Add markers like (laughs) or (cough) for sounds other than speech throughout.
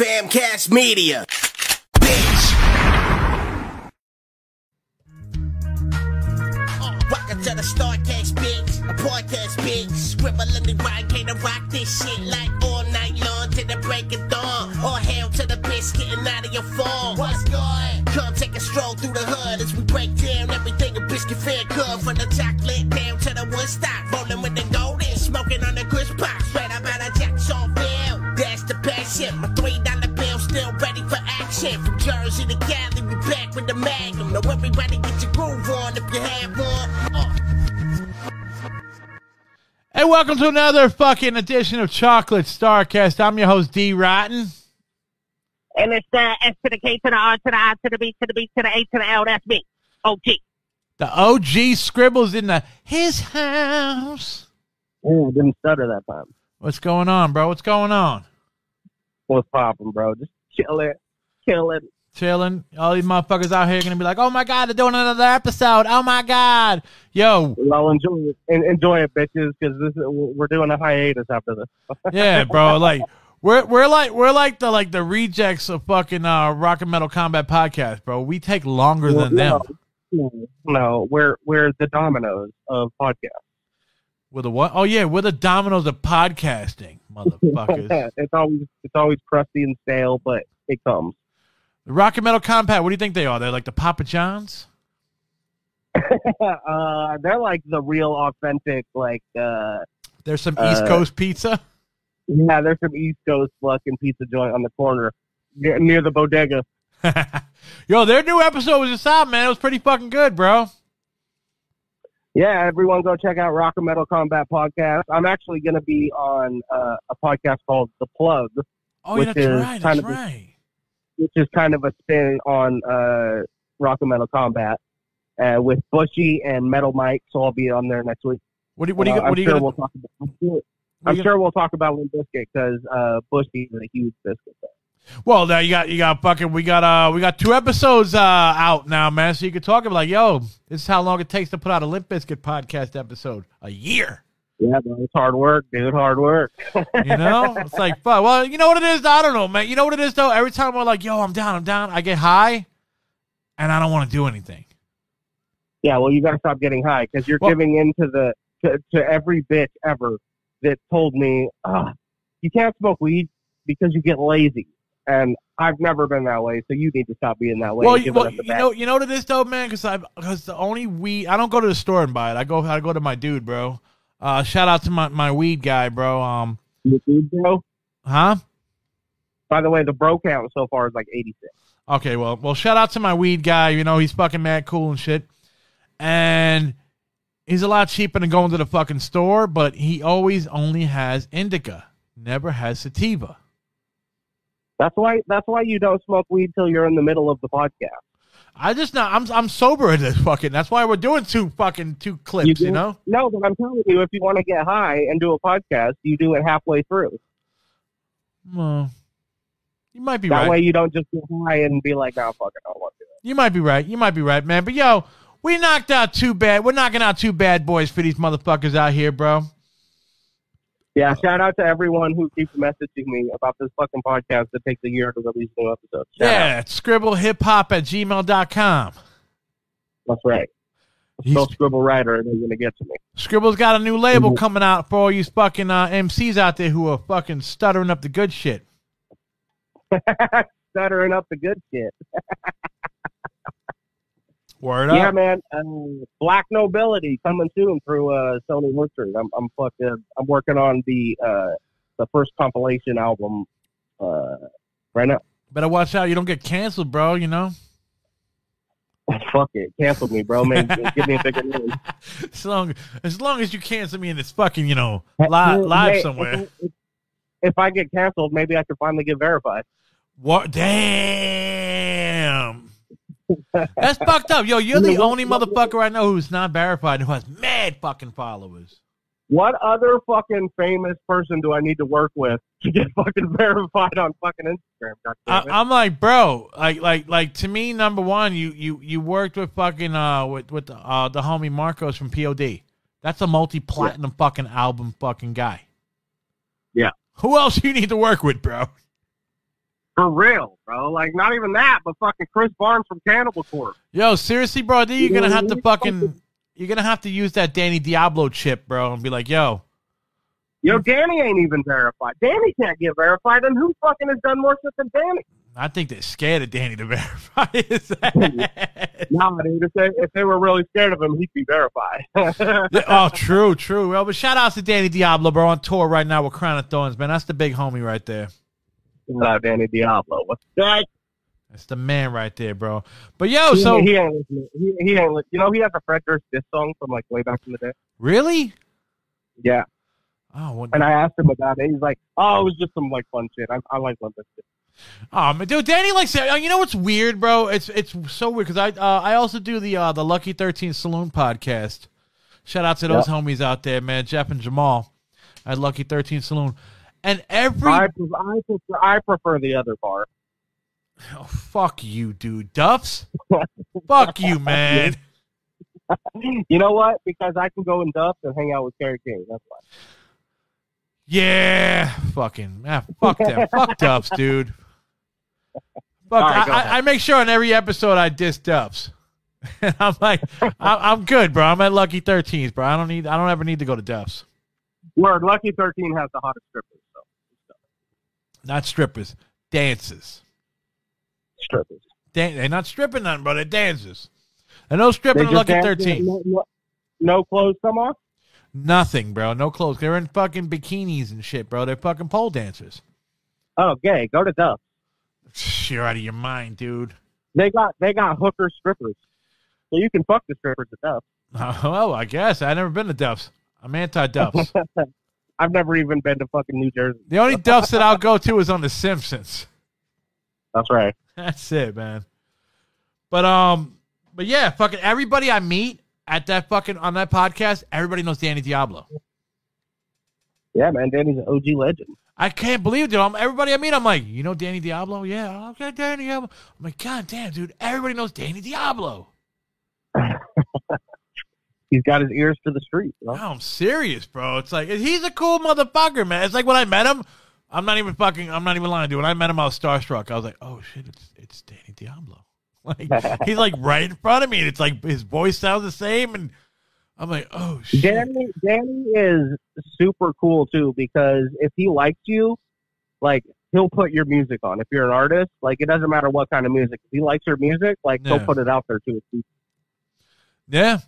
Famcast Media. Bitch. Uh, welcome to the Starcast, bitch. A podcast, bitch. Skribbal in the right, can't rock this shit like all night long to the break of dawn. All hail to the bitch getting out of your phone. What's good? Come take a stroll through the hood as we break down everything a can feel good. From the chocolate down to the Woodstock. Rolling with the golden, smoking on the crisp pop. Straight up out of Jacksonville. That's the passion. My three From Jersey to Cali, we back with the Magnum. Now everybody get your groove on if you have one. Uh. Hey, welcome to another fucking edition of Chocolate Starcast. I'm your host, Dee Rotten. And it's uh, S to the K to the R to the I to the B to the B to the A to the L. That's me. OG. The OG Skribbal's in the his house. Yeah, I didn't stutter that time. What's going on, bro? What's going on? What's popping, bro? Just chill it, kill it. Chilling. All these motherfuckers out here gonna be like, oh my god, they're doing another episode. Oh my god. Yo, Well, enjoy it, en- enjoy it, bitches, because this is, we're doing a hiatus after this. (laughs) yeah, bro. Like we're we're like we're like the like the rejects of fucking uh rock and metal combat podcast, bro. We take longer than them. No, we're we're the Domino's of podcast. With a what? Oh yeah, we're the Domino's of podcasting, motherfuckers. (laughs) it's always it's always crusty and stale, but it comes. The rock and metal combat. What do you think they are? They're like the Papa Johns. (laughs) uh, they're like the real authentic, like uh, There's some Uh, East Coast pizza. yeah, there's some East Coast fucking pizza joint on the corner near, near the bodega. (laughs) Yo, their new episode was just out, man. It was pretty fucking good, bro. Yeah, everyone go check out Rock and Metal Combat Podcast. I'm actually going to be on uh, a podcast called The Plug, Oh, Which yeah, that's is right. kind That's of right. Which is kind of a spin on uh, Rock and Metal Combat uh, with Bushy and Metal Mike. So I'll be on there next week. What do you, what do you, Uh, what I'm are you sure gonna, we'll talk about. I'm sure, I'm sure we'll talk about Limp Bizkit because uh, Bushy is a huge Bizkit fan. Well, now you got you got fucking we got uh we got two episodes uh out now, man. So you can talk about like, yo, this is how long it takes to put out a Limp Bizkit podcast episode. A year. Yeah, bro, it's hard work, dude. Hard work. You know? it's like fuck. Well, you know what it is? I don't know, man. You know what it is though? Every time we're like, yo, I'm down, I'm down, I get high and I don't want to do anything. Yeah, well, you got to stop getting high because you're Well- giving in to the to, to every bitch ever that told me, you can't smoke weed because you get lazy. And I've never been that way, so you need to stop being that way. well, you, well, you back. know, you know what it is though, man. Because I, because the only weed, I don't go to the store and buy it. I go, I go to my dude, bro. Uh, shout out to my, my weed guy, bro. Um, dude, bro. huh? By the way, the bro count so far is like 86. Okay, well, well, shout out to my weed guy. You know, he's fucking mad cool and shit. And he's a lot cheaper than going to the fucking store, but he always only has indica, never has sativa. That's why. That's why you don't smoke weed till you're in the middle of the podcast. I just not. I'm I'm sober at this fucking. That's why we're doing two fucking two clips. You, do- know. No, but I'm telling you, if you want to get high and do a podcast, you do it halfway through. Well, you might be That right. way, you don't just get high and be like, "Oh, fuck it, I don't want to." do it." You might be right. You might be right, man. But yo, we knocked out two bad. We're knocking out two bad boys for these motherfuckers out here, bro. Yeah, shout out to everyone who keeps messaging me about this fucking podcast that takes a year to release new episodes. Shout out. Yeah, scribble hip hop at gmail.com. That's right. No scribble writer, and they're gonna get to me. Skribbal's got a new label Mhm. coming out for all you fucking uh, MCs out there who are fucking stuttering up the good shit. (laughs) Stuttering up the good shit. (laughs) Word Yeah, up. man. Um, Black Nobility coming soon through uh, Sony Orchard. I'm I'm fucking I'm working on the uh, the first compilation album uh, right now. Better watch out. You don't get canceled, bro, you know? (laughs) Fuck it, cancel me, bro. Man, (laughs) give me a bigger name. As long as, long as you cancel me and it's fucking, you know, live, live Hey, somewhere. If, if- I get canceled, maybe I could finally get verified. What? Damn. That's fucked up. Yo, you're the (laughs) only motherfucker I know who's not verified who has mad fucking followers. What other fucking famous person do I need to work with to get (laughs) fucking verified on fucking Instagram? I, I'm like, bro, like, like, like to me, number one, you, you, you worked with fucking, uh, with, with the, uh, the homie Marcos from POD. That's a multi-platinum fucking album fucking guy. Yeah. Who else you need to work with, bro? For real, bro. Like not even that, but fucking Chris Barnes from Cannibal Corpse. Yo, seriously, bro, then you're gonna have to fucking you're gonna have to use that Danny Diablo chip, bro, and be like, yo, Yo, Danny ain't even verified. Danny can't get verified, and who fucking has done more shit than Danny? I think they're scared of Danny to (laughs) verify his (laughs) ass. Nah, dude. If they, if they were really scared of him, he'd be verified. (laughs) Oh, true, true. Well, but shout outs to Danny Diablo, bro, on tour right now with Crown of Thornz, man. That's the big homie right there. Shout out Danny Diablo. What's that? That's the man right there, bro. But yo, so he, he ain't listening. He, he ain't. li- You know, he has a Fred Durst diss song from like way back in the day. really? Yeah, Oh, what, and I asked him about it. He's like, "Oh, it was just some like fun shit. I, I like Limp shit." oh, man, dude, Danny likes it. You know what's weird, bro? It's it's so weird because I uh, I also do the uh, the Lucky Thirteen Saloon podcast. Shout out to those homies out there, man, Jeff and Jamal at Lucky Thirteen Saloon. And every I, pref- I prefer I prefer the other bar. oh, fuck you, dude, Duffs. fuck you, (laughs) man. You know what? Because I can go in Duffs and hang out with Kerry King. That's why. Yeah, fucking, ah, fuck them, (laughs) fuck Duffs, dude. Fuck, right, I, I, I make sure on every episode I diss Duffs. (laughs) and I'm like, I, I'm good, bro. I'm at Lucky 13s, bro. I don't need, I don't ever need to go to Duffs. Word, Lucky Thirteen has the hottest strippers. Not strippers, dances. strippers. Dan- they're not stripping nothing, bro. They're dancers. And no stripping at just Lucky dance- 13. No, no, no clothes come off. Nothing, bro. No clothes. They're in fucking bikinis and shit, bro. They're fucking pole dancers. Oh, gay. Go to Duffs. You're out of your mind, dude. They got they got hooker strippers, so you can fuck the strippers at Duffs. well, (laughs) oh, I guess. I've never been to Duffs. I'm anti Duffs. (laughs) I've never even been to fucking New Jersey. the only Duffs that I'll go to is on The Simpsons. That's right. That's it, man. But um, but yeah, fucking everybody I meet at that fucking on that podcast, everybody knows Danny Diablo. Yeah, man. Danny's an OG legend. I can't believe it, dude. I'm, everybody I meet, I'm like, you know Danny Diablo? Yeah, okay, Danny Diablo. I'm like, God damn, dude, everybody knows Danny Diablo. (laughs) He's got his ears to the street. You know? No, I'm serious, bro. It's like he's a cool motherfucker, man. It's like when I met him, I'm not even fucking. I'm not even lying, dude. When I met him, I was starstruck. I was like, oh shit, it's it's Danny Diablo. (laughs) Like (laughs) he's like right in front of me, and it's like his voice sounds the same, and I'm like, oh shit. Danny Danny is super cool too because if he likes you, like he'll put your music on. If you're an artist, like it doesn't matter what kind of music. If he likes your music, like Yeah. he'll put it out there too. Yeah.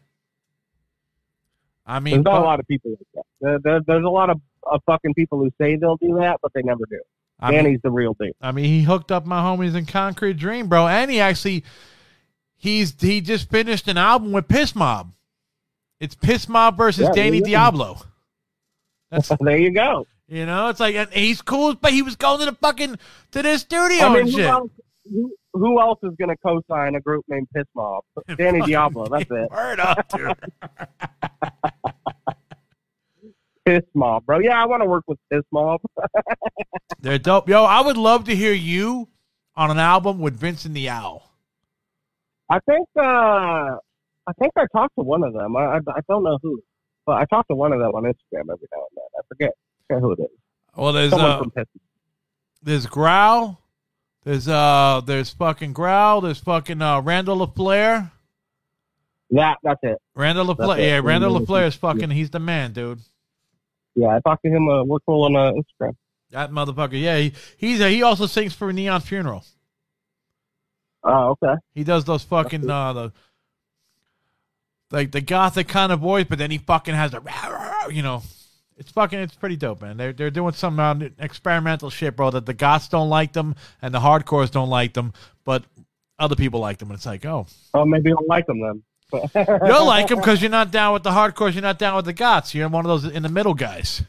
I mean, There's not a lot of people like that. There, there, there's a lot of, of fucking people who say they'll do that, but they never do. I mean, Danny's the real deal. I mean, he hooked up my homies in Concrete Dream, bro, and he actually he's he just finished an album with Piss Mob. It's Piss Mob versus Yeah, Danny. Diablo. That's (laughs) there you go. you know, it's like and he's cool, but he was going to the fucking to the studio I mean, and who shit. else, who, who else is going to co-sign a group named Piss Mob? (laughs) Danny Diablo. That's it. (laughs) Word up, dude. (laughs) Piss Mob, bro. Yeah, I want to work with Piss Mob. They're dope, yo. I would love to hear you on an album with Vincent the Owl. I think uh, I think I talked to one of them. I, I, I don't know who, but I talked to one of them on Instagram every now and then. I forget, I forget who it is. Well, there's uh, from Piss. there's Growl, there's uh, there's fucking Growl, there's fucking uh, Randall LaFleur. Yeah, that's it. Randall it. yeah, Randall Mhm. LaFleur is fucking. He's the man, dude. Yeah, I talked to him. Uh, we're cool on uh, Instagram. That motherfucker, yeah. He he's a, he also sings for Neon Funeral. Oh, okay. He does those fucking uh the like the gothic kind of voice, but then he fucking has the you know. It's fucking. It's pretty dope, man. They're they're doing some uh, experimental shit, bro. That the goths don't like them and the hardcores don't like them, but other people like them. And it's like, oh, Oh, maybe I'll like them then. you'll like them because you're not down with the hardcores. You're not down with the goths. You're one of those in the middle guys.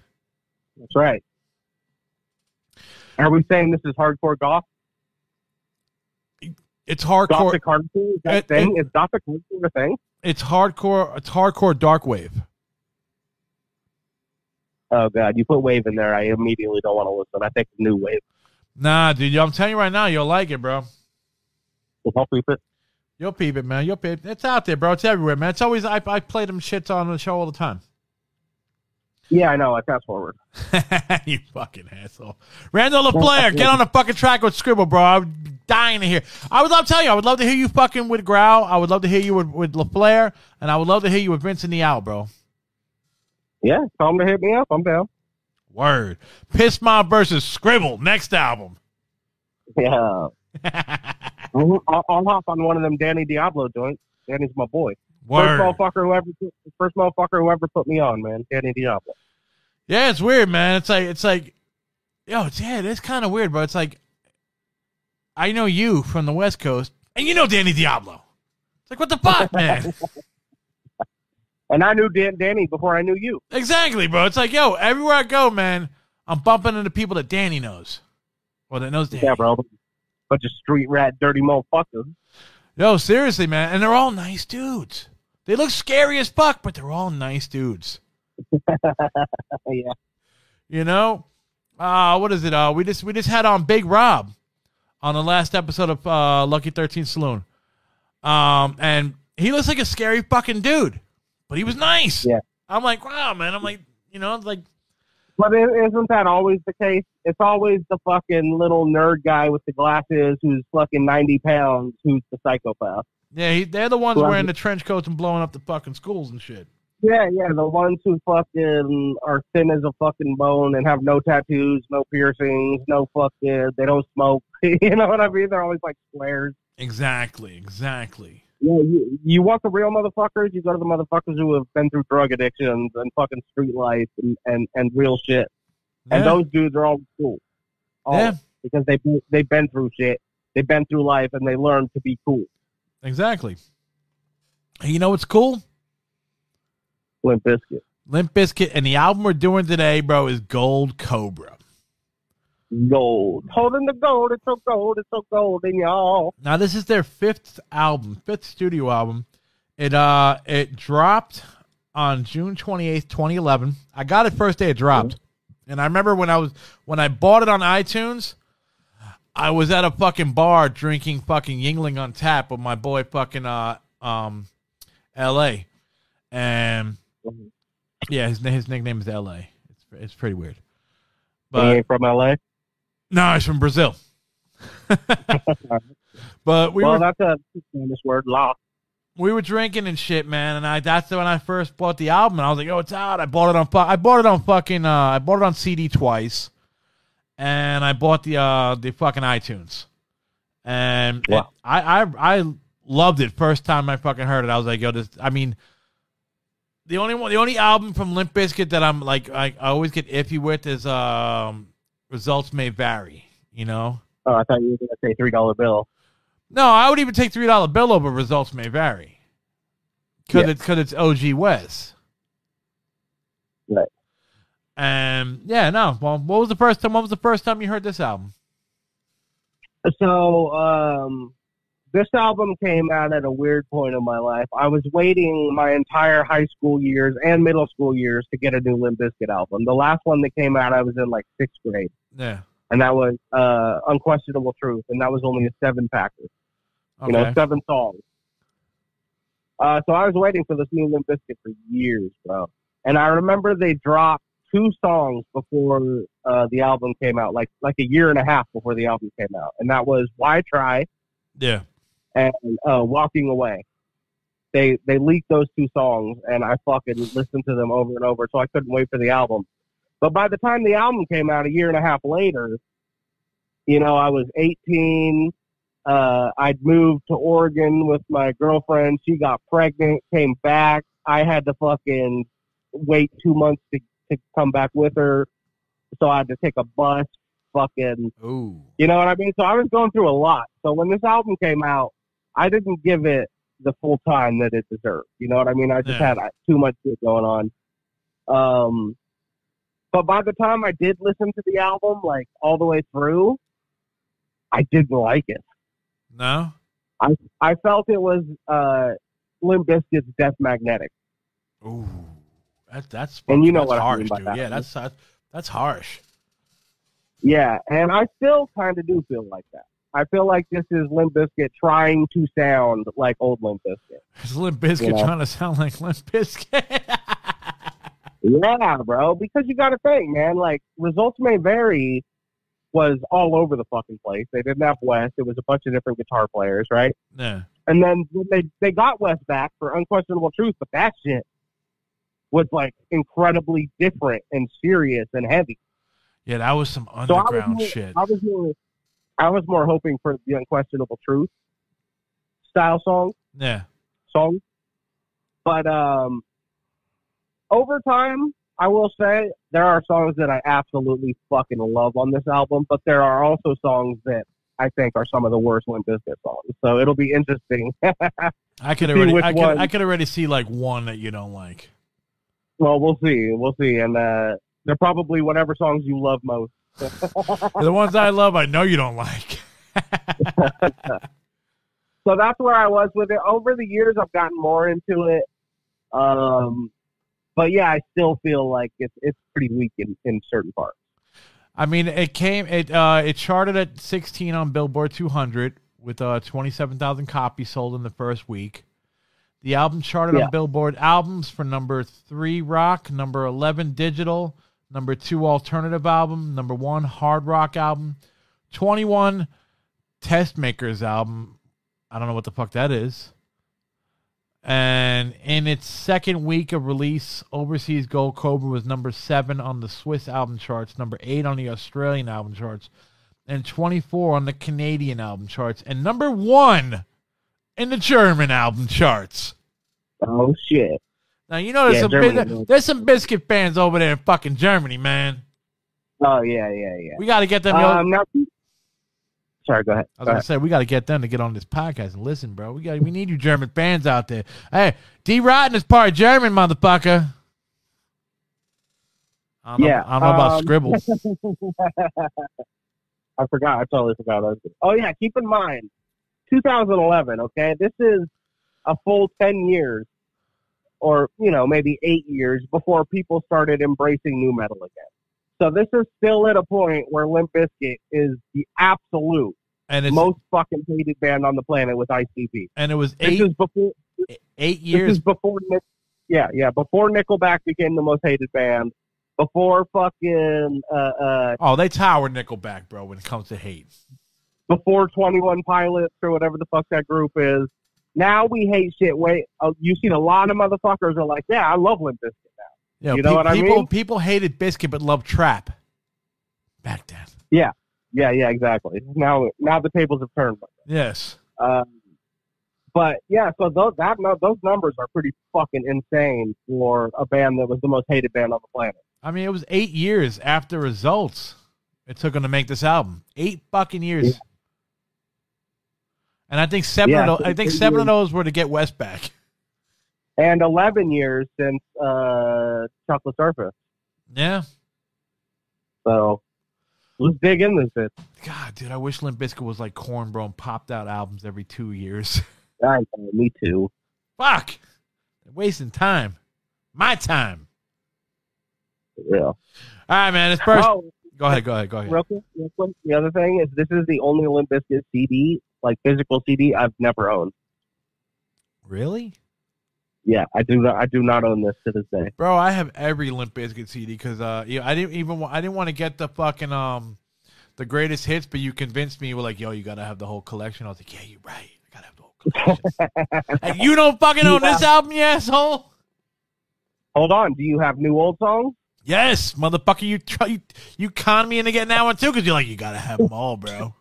That's right. Are we saying this is hardcore goth? It's hardcore. Gothic hardcore? Is that It- thing? is gothic hardcore a thing? It's hardcore. It's hardcore dark wave. Oh god, you put wave in there, I immediately don't want to listen. I think new wave. Nah, dude. I'm telling you right now, you'll like it, bro. I'll keep it. You'll peep it, man. You'll peep. It. It's out there, bro. It's everywhere, man. It's always I I play them shits on the show all the time. Yeah, I know. I fast forward. (laughs) you fucking asshole. Randall LaFleur, get on the fucking track with Skribbal, bro. I'm dying to hear. I would love to tell you, I would love to hear you fucking with Growl. I would love to hear you with, with LaFleur, and I would love to hear you with Vincent the Owl, bro. Yeah, tell them to hit me up. I'm down. Word. Piss Mob versus Skribbal, next album. Yeah. I'll, I'll hop on one of them Danny Diablo joints. Danny's my boy. Word. First motherfucker who ever put- first motherfucker who ever put me on, man. Danny Diablo. Yeah, it's weird, man. It's like it's like, yo, it's yeah, it's kind of weird, but it's like, I know you from the West Coast, and you know Danny Diablo. It's like what the fuck, man? (laughs) And I knew Dan- Danny before I knew you. exactly, bro. It's like, yo, everywhere I go, man, I'm bumping into people that Danny knows, or that knows Danny. Yeah, bro. Bunch of street rat, dirty motherfuckers. Yo, seriously, man, and they're all nice dudes. They look scary as fuck, but they're all nice dudes. (laughs) yeah. You know, uh, what is it? Uh, we just we just had on Big Rob on the last episode of uh, Lucky Thirteen Saloon, um, and he looks like a scary fucking dude, but he was nice. Yeah. I'm like, wow, man. I'm like, you know, like, But isn't that always the case? It's always the fucking little nerd guy with the glasses who's fucking 90 pounds who's the psychopath. yeah, he, they're the ones wearing the trench coats and blowing up the fucking schools and shit. Yeah, yeah, the ones who fucking are thin as a fucking bone and have no tattoos, no piercings, no fucking, they don't smoke. (laughs) you know what I mean? They're always like squares. Exactly, exactly. Yeah, you, you want the real motherfuckers? You go to the motherfuckers who have been through drug addictions and fucking street life and, and, and real shit. And those dudes are all cool. Always. Yeah. Because they, they've been through shit. They've been through life and they learn to be cool. exactly. You know what's cool? Limp Bizkit. Limp Bizkit, and the album we're doing today, bro, is Gold Cobra. Gold. Holding the gold. It's so gold. It's so golden, y'all. Now this is their fifth album, fifth studio album. It uh it dropped on June twenty eighth, twenty eleven. I got it first day it dropped, and I remember when I was when I bought it on iTunes. I was at a fucking bar drinking fucking Yuengling on tap with my boy fucking uh um L.A. and yeah, his his nickname is L.A. It's it's pretty weird, but from LA. No, he's from Brazil. (laughs) but we well, were that's a Spanish word, law. we were drinking and shit, man, and I that's when I first bought the album, and I was like, "Oh, it's out!" I bought it on I bought it on fucking uh, I bought it on CD twice, and I bought the uh the fucking iTunes, and Wow. I I I loved it first time I fucking heard it. I was like, "Yo, this." I mean, the only one, the only album from Limp Bizkit that I'm like I, I always get iffy with is um Results May Vary, you know. Oh, I thought you were going to say three dollar bill. No, I would even take three dollar bill over results may vary. Cause Yeah. it's cause it's OG Wes. Right. And yeah, no. Well, what was the first time? What was the first time you heard this album? So, um, this album came out at a weird point in my life. I was waiting my entire high school years and middle school years to get a new Limp Bizkit album. The last one that came out, I was in like sixth grade, Yeah. and that was uh, Unquestionable Truth, and that was only a seven packer. Okay. you know, seven songs. Uh, so I was waiting for this new Limp Bizkit for years, bro. And I remember they dropped two songs before uh, the album came out, like like a year and a half before the album came out, and that was "Why Try" yeah. and uh, "Walking Away." They they leaked those two songs, and I fucking listened to them over and over, so I couldn't wait for the album. But by the time the album came out, a year and a half later, you know, I was 18 uh, I'd moved to Oregon with my girlfriend. She got pregnant, came back. I had to fucking wait two months to, to come back with her. So I had to take a bus, fucking, Ooh. you know what I mean? So I was going through a lot. So when this album came out, I didn't give it the full time that it deserved. You know what I mean? I just Yeah. had uh, too much shit going on. Um, but by the time I did listen to the album, like all the way through, I didn't like it. No. I I felt it was uh, Limp Bizkit's Death Magnetic. Ooh. That that's And you know that's what I harsh, mean by dude. that, Yeah, that's that's, that's harsh. Yeah, and I still kind of do feel like that. I feel like this is Limp Bizkit trying to sound like old Limp Bizkit. It's Limp Bizkit You know. trying to sound like Limp Bizkit. (laughs) Yeah, bro. Because you got to think, man. Like results may vary was all over the fucking place. They didn't have Wes. It was a bunch of different guitar players, right? Yeah. And then they they got Wes back for Unquestionable Truth, but that shit was like incredibly different and serious and heavy. Yeah, that was some So I was underground more, shit. I was more, I was more hoping for the Unquestionable Truth style song Yeah. song. But um, over time, I will say there are songs that I absolutely fucking love on this album, but there are also songs that I think are some of the worst Limp Bizkit songs. So it'll be interesting. (laughs) I could already I could. I could already see like one that you don't like. well, we'll see. We'll see. And uh, they're probably whatever songs you love most. (laughs) the ones I love I know you don't like. (laughs) So that's where I was with it. Over the years, I've gotten more into it. Um, but yeah, I still feel like it's it's pretty weak in, in certain parts. I mean, it came it uh it charted at 16 on Billboard 200 with uh 27,000 copies sold in the first week. The album charted Yeah. on Billboard albums for number 3 rock, number 11 digital, number 2 alternative album, number 1 hard rock album, 21 test makers album. I don't know what the fuck that is. And in its second week of release, Overseas Gold Cobra was number seven on the Swiss album charts, number eight on the Australian album charts, and 24 on the Canadian album charts, and number one in the German album charts. Oh shit! Now you know there's Yeah, some Germany. there's some Bizkit fans over there in fucking Germany, man. Oh yeah, yeah, yeah. We got to get them. Um, sorry, go ahead. I was Go gonna ahead. say we got to get them to get on this podcast and listen, bro. We got we need you German fans out there. Hey, Dee Rotten is part German, motherfucker. I don't know, Yeah, I don't know about um, scribbles. (laughs) I forgot. I totally forgot. Oh yeah, keep in mind, 2011. Okay, this is a full 10 years, or you know maybe eight years before people started embracing nu metal again. So this is still at a point where Limp Bizkit is the absolute and it's most fucking hated band on the planet with ICP. and it was eight. This is before. eight years. This is before. Nick- Yeah, yeah. Before Nickelback became the most hated band. Before fucking uh, uh, Oh, they tower Nickelback, bro. When it comes to hate, before 21 Pilots or whatever the fuck that group is. Now we hate shit. Wait, uh, you seen a lot of motherfuckers are like, yeah, I love Limp Bizkit now. You know what I people mean? people hated Bizkit but loved Trap back then. Yeah, yeah, yeah, exactly. Now, now the tables have turned. Yes, Um, but yeah, so those that those numbers are pretty fucking insane for a band that was the most hated band on the planet. I mean it was eight years after results. It took them to make this album. Eight fucking years. Yeah. And I think seven Yeah, of those, I think seven of those were to get Wes back. (laughs) And 11 years since uh, Chocolate Starfish. Yeah. So let's dig in this bit. God, dude, I wish Limp Bizkit was like Korn, bro, and popped out albums every two years. (laughs) I know, me too. Fuck. They're wasting time. My time. For real. All right, man. It's first. Oh, Go ahead. Go ahead. Go ahead. real quick, real quick. The other thing is this is the only Limp Bizkit CD, like physical CD, I've never owned. Really? Yeah, I do not. I do not own this to this day. Bro, I have every Limp Bizkit CD because uh, yeah, I didn't even wa- I didn't want to get the fucking um, the greatest hits, but you convinced me. You were like, yo, you gotta have the whole collection. I was like, yeah, you're right. I gotta have the whole collection. (laughs) and you don't fucking own this album, you asshole. Hold on. Do you have new old songs? Yes, motherfucker, you try, you, you con me into getting that one too because you're like, you gotta have them all, bro.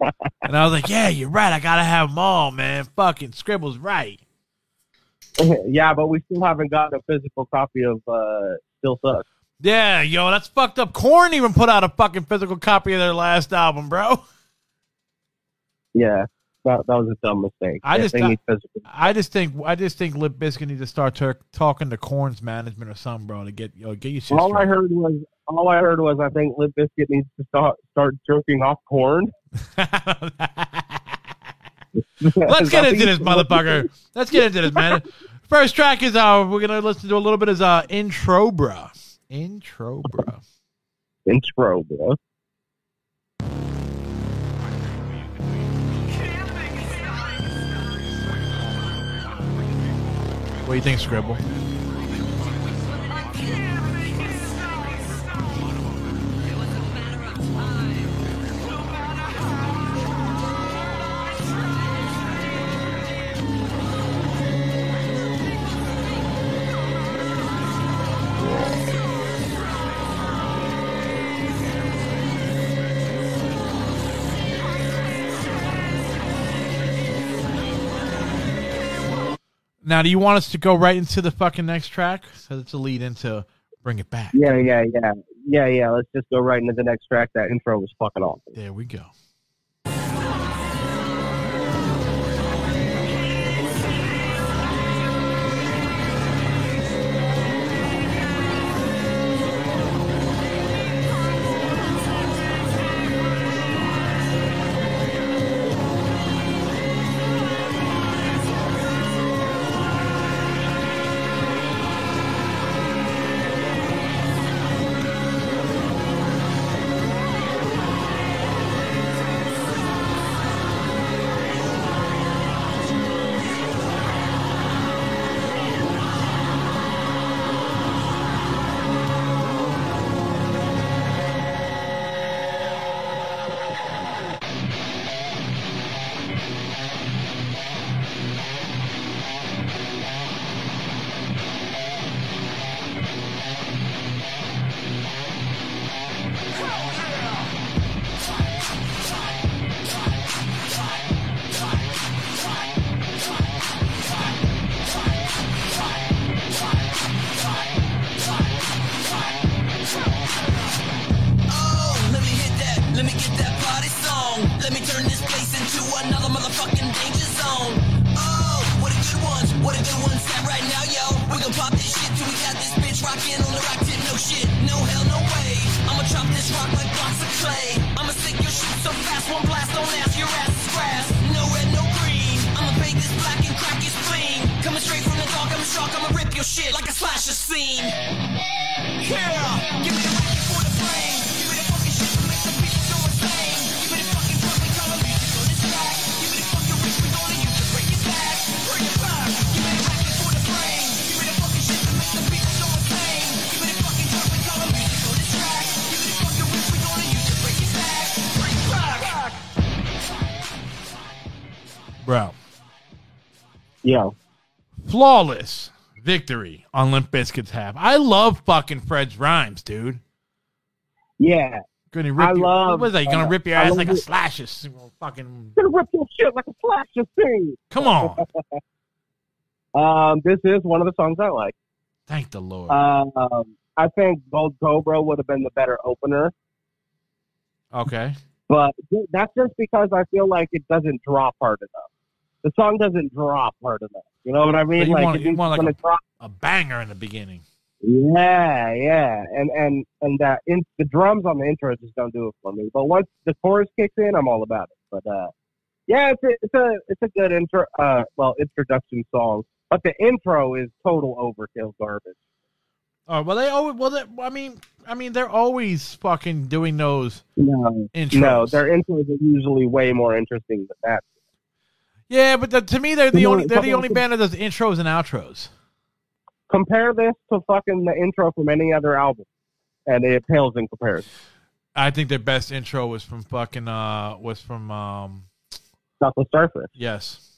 (laughs) and I was like, yeah, you're right. I gotta have them all, man. Fucking Skribbal's right. (laughs) yeah, but we still haven't gotten a physical copy of uh, Still Sucks. Yeah, yo, that's fucked up. Korn even put out a fucking physical copy of their last album, bro. Yeah, that, that was a dumb mistake. I Yeah, just physical. I just think I just think Limp Bizkit needs to start tur- talking to Korn's management or something, bro, to get yo get your shit All I heard was all I heard was I think Limp Bizkit needs to start start jerking off Korn. (laughs) (laughs) Let's get into this, motherfucker. (laughs) Let's get into this, man. First track is uh we're gonna listen to a little bit is uh intro, bruh. Intro, bruh. Intro, bro. What do you think, Skribbal? Now, do you want us to go right into the fucking next track? So it's a lead into Bring It Back. Yeah, yeah, yeah, yeah, yeah. Let's just go right into the next track. That intro was fucking awesome. There we go. Yo, Flawless victory on Limp Bizkit's half. I love fucking Fred's rhymes, dude. yeah. Gonna rip I your, love- What was that? You gonna uh, rip your ass like a it. slasher? Fucking (laughs) Gonna rip your shit like a slasher thing. come on! (laughs) Um, this is one of the songs I like. Thank the Lord. Um, I think Gold Cobra would have been the better opener, okay. but that's just because I feel like it doesn't drop hard enough. The song doesn't drop hard enough. You know what I mean? you like want- you want like a-. A banger in the beginning. Yeah, yeah, and and and that in, the drums on the intro just don't do it for me. But once the chorus kicks in, I'm all about it. But uh, yeah, it's a it's a it's a good intro. Uh, well, introduction song. But the intro is total overkill garbage. Oh well, they always well. They, I mean, I mean, they're always fucking doing those No, intros. no, their intros are usually way more interesting than that. Yeah, but the, to me, they're the You know, only they're the only band that does intros and outros. Compare this to fucking the intro from any other album, and it pales in comparison. I think their best intro was from fucking uh was from um the Starfish. yes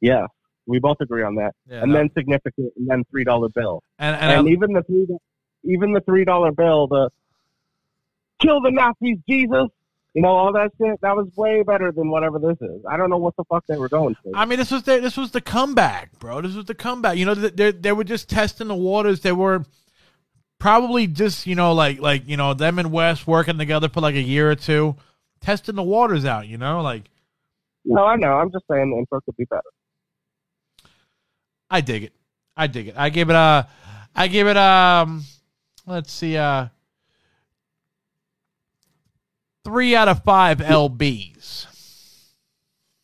Yeah, we both agree on that. yeah and that- then significant, and then three dollar bill. and And, and, I- even the three, even the three dollar bill, the kill the Nazis, Jesus. You know all that shit. That was way better than whatever this is. I don't know what the fuck they were going for. I mean, this was the this was the comeback, bro. This was the comeback. You know, they they- they were just testing the waters. They were probably just you know like like you know them and Wes working together for like a year or two, testing the waters out. You know, like no, I know. I'm just saying the intro could be better. I dig it. I dig it. I give it a. I give it um. Let's see. Uh. Three out of five lbs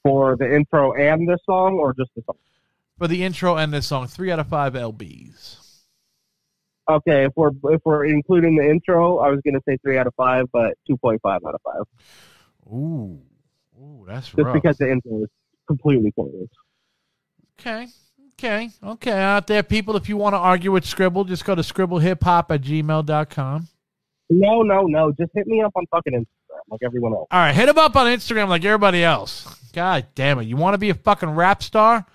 For the intro and this song, or just the song. for the intro and this song. Three out of five lbs. Okay, if we're if we're including the intro, I was gonna say three out of five, but two point five out of five, Ooh, ooh, that's just rough. because the intro is completely pointless. Okay. Okay. Okay. Out there, people, if you want to argue with Skribbal, just go to scribblehiphop at gmail.com. No, no, no. Just hit me up on fucking Instagram like everyone else. All right. Hit him up on Instagram like everybody else. God damn it. You want to be a fucking rap star? (laughs)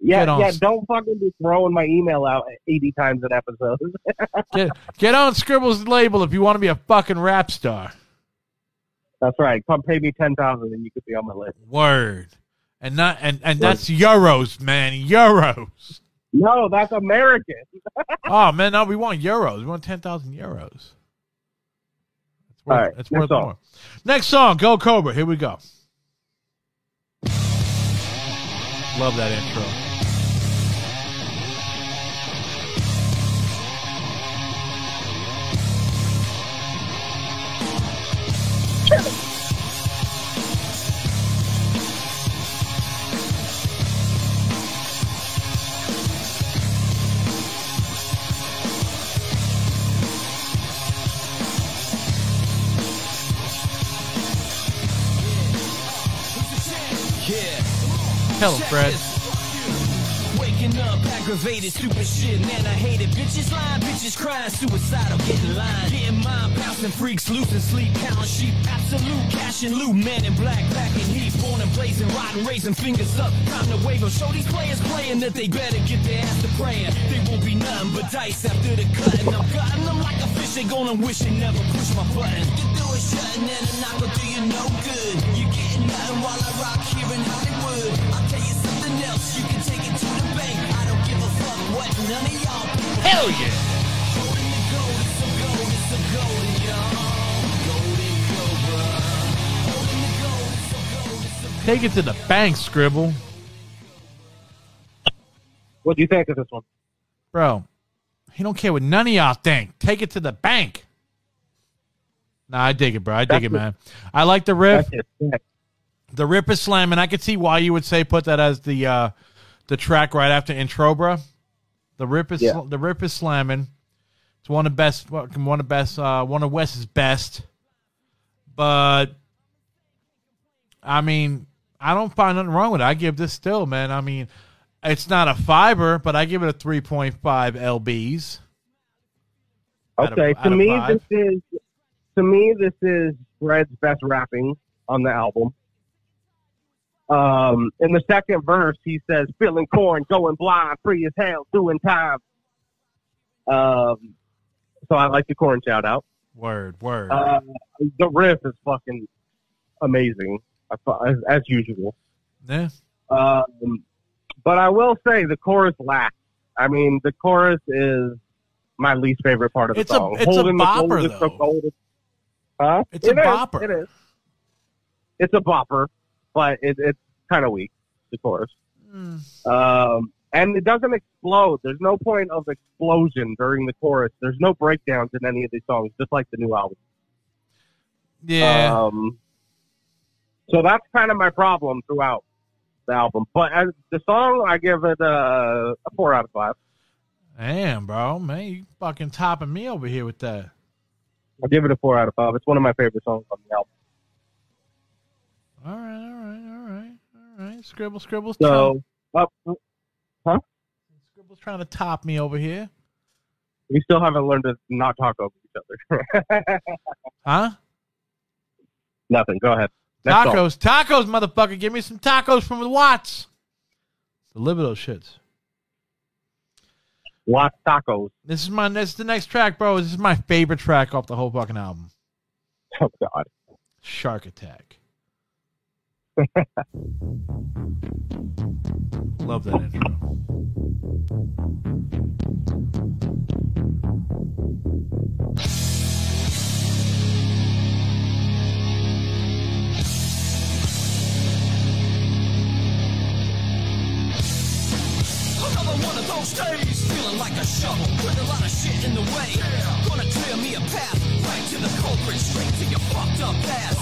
Yeah, yeah. Don't fucking be throwing my email out eighty times an episode. (laughs) Get, get on Skribbal's label if you want to be a fucking rap star. That's right. Come pay me ten thousand, and you could be on my list. Word. and not and and that's euros, man, euros. No, that's American. (laughs) oh man, no, we want euros. We want ten thousand euros. Worth, All right, that's next worth song. more. Next song, Gold Cobra. Here we go. Love that intro. Tell him, Fred. Waking up, aggravated, stupid shit, man, I hate it. Bitches lying, bitches crying, suicidal, getting. Getting bouncing freaks, losing sleep, sheep, absolute cash and loot. Man in black, heat, born and blazing, riding, raising fingers up. Time to wave 'em. Show these players playing that they better get their ass to praying. They won't be nothing but dice after the. I'm cutting them like a fish, they gonna wish they never push my button. The shutting and a knock will do you no good. You're getting nothing while I rock here in Hollywood. It's yeah! Take it to the bank, Skribbal. What do you think of this one? Bro, he don't care what none of y'all think. Take it to the bank. Nah, I dig it, bro. I dig That's it, man. I like the riff. The rip is slamming. I could see why you would say put that as the uh the track right after intro, bro. The rip is Yeah. the rip is slamming. It's one of best one of best uh one of Wes's best. But I mean, I don't find nothing wrong with it. I give this still, man. I mean, it's not a fiber, but I give it a 3.5 lbs. Out of- Okay, to me this is to me this is Fred's best rapping on the album. Um, in the second verse, he says, "Feeling Korn, going blind, free as hell, doing time." Um, so I like the Korn shout out. Word, word. Uh, the riff is fucking amazing, as, as usual. yeah. Um, but I will say the chorus lacks. I mean, the chorus is my least favorite part of the It's a- song. it's a Holding the bopper, so though. Huh? It's a It is, bopper. It is. It's a bopper, but it, it's kind of weak. The chorus. Mm. Um, and it doesn't explode. There's no point of explosion during the chorus. There's no breakdowns in any of these songs, just like the new album. Yeah. Um, so that's kind of my problem throughout the album. But as the song, I give it a, a four out of five. Damn, bro, man, you fucking topping me over here with that. I'll give it a four out of five. It's one of my favorite songs on the album. All right, all right, all right, all right. Skribbal, Skribbal's So, up, uh, uh, huh? Skribbal's trying to top me over here, we still haven't learned to not talk over each other. (laughs) huh? Nothing. Go ahead. Next song. Tacos, tacos, motherfucker. Give me some tacos from the Watts. Deliver those shits. Watch tacos. This is my. This is the next track, bro. This is my favorite track off the whole fucking album. Oh God. Shark Attack. (laughs) Love that intro. Another one of those days, feeling like a shovel, with a lot of shit in the way. Gonna clear me a path, right to the culprit, straight to your fucked up ass.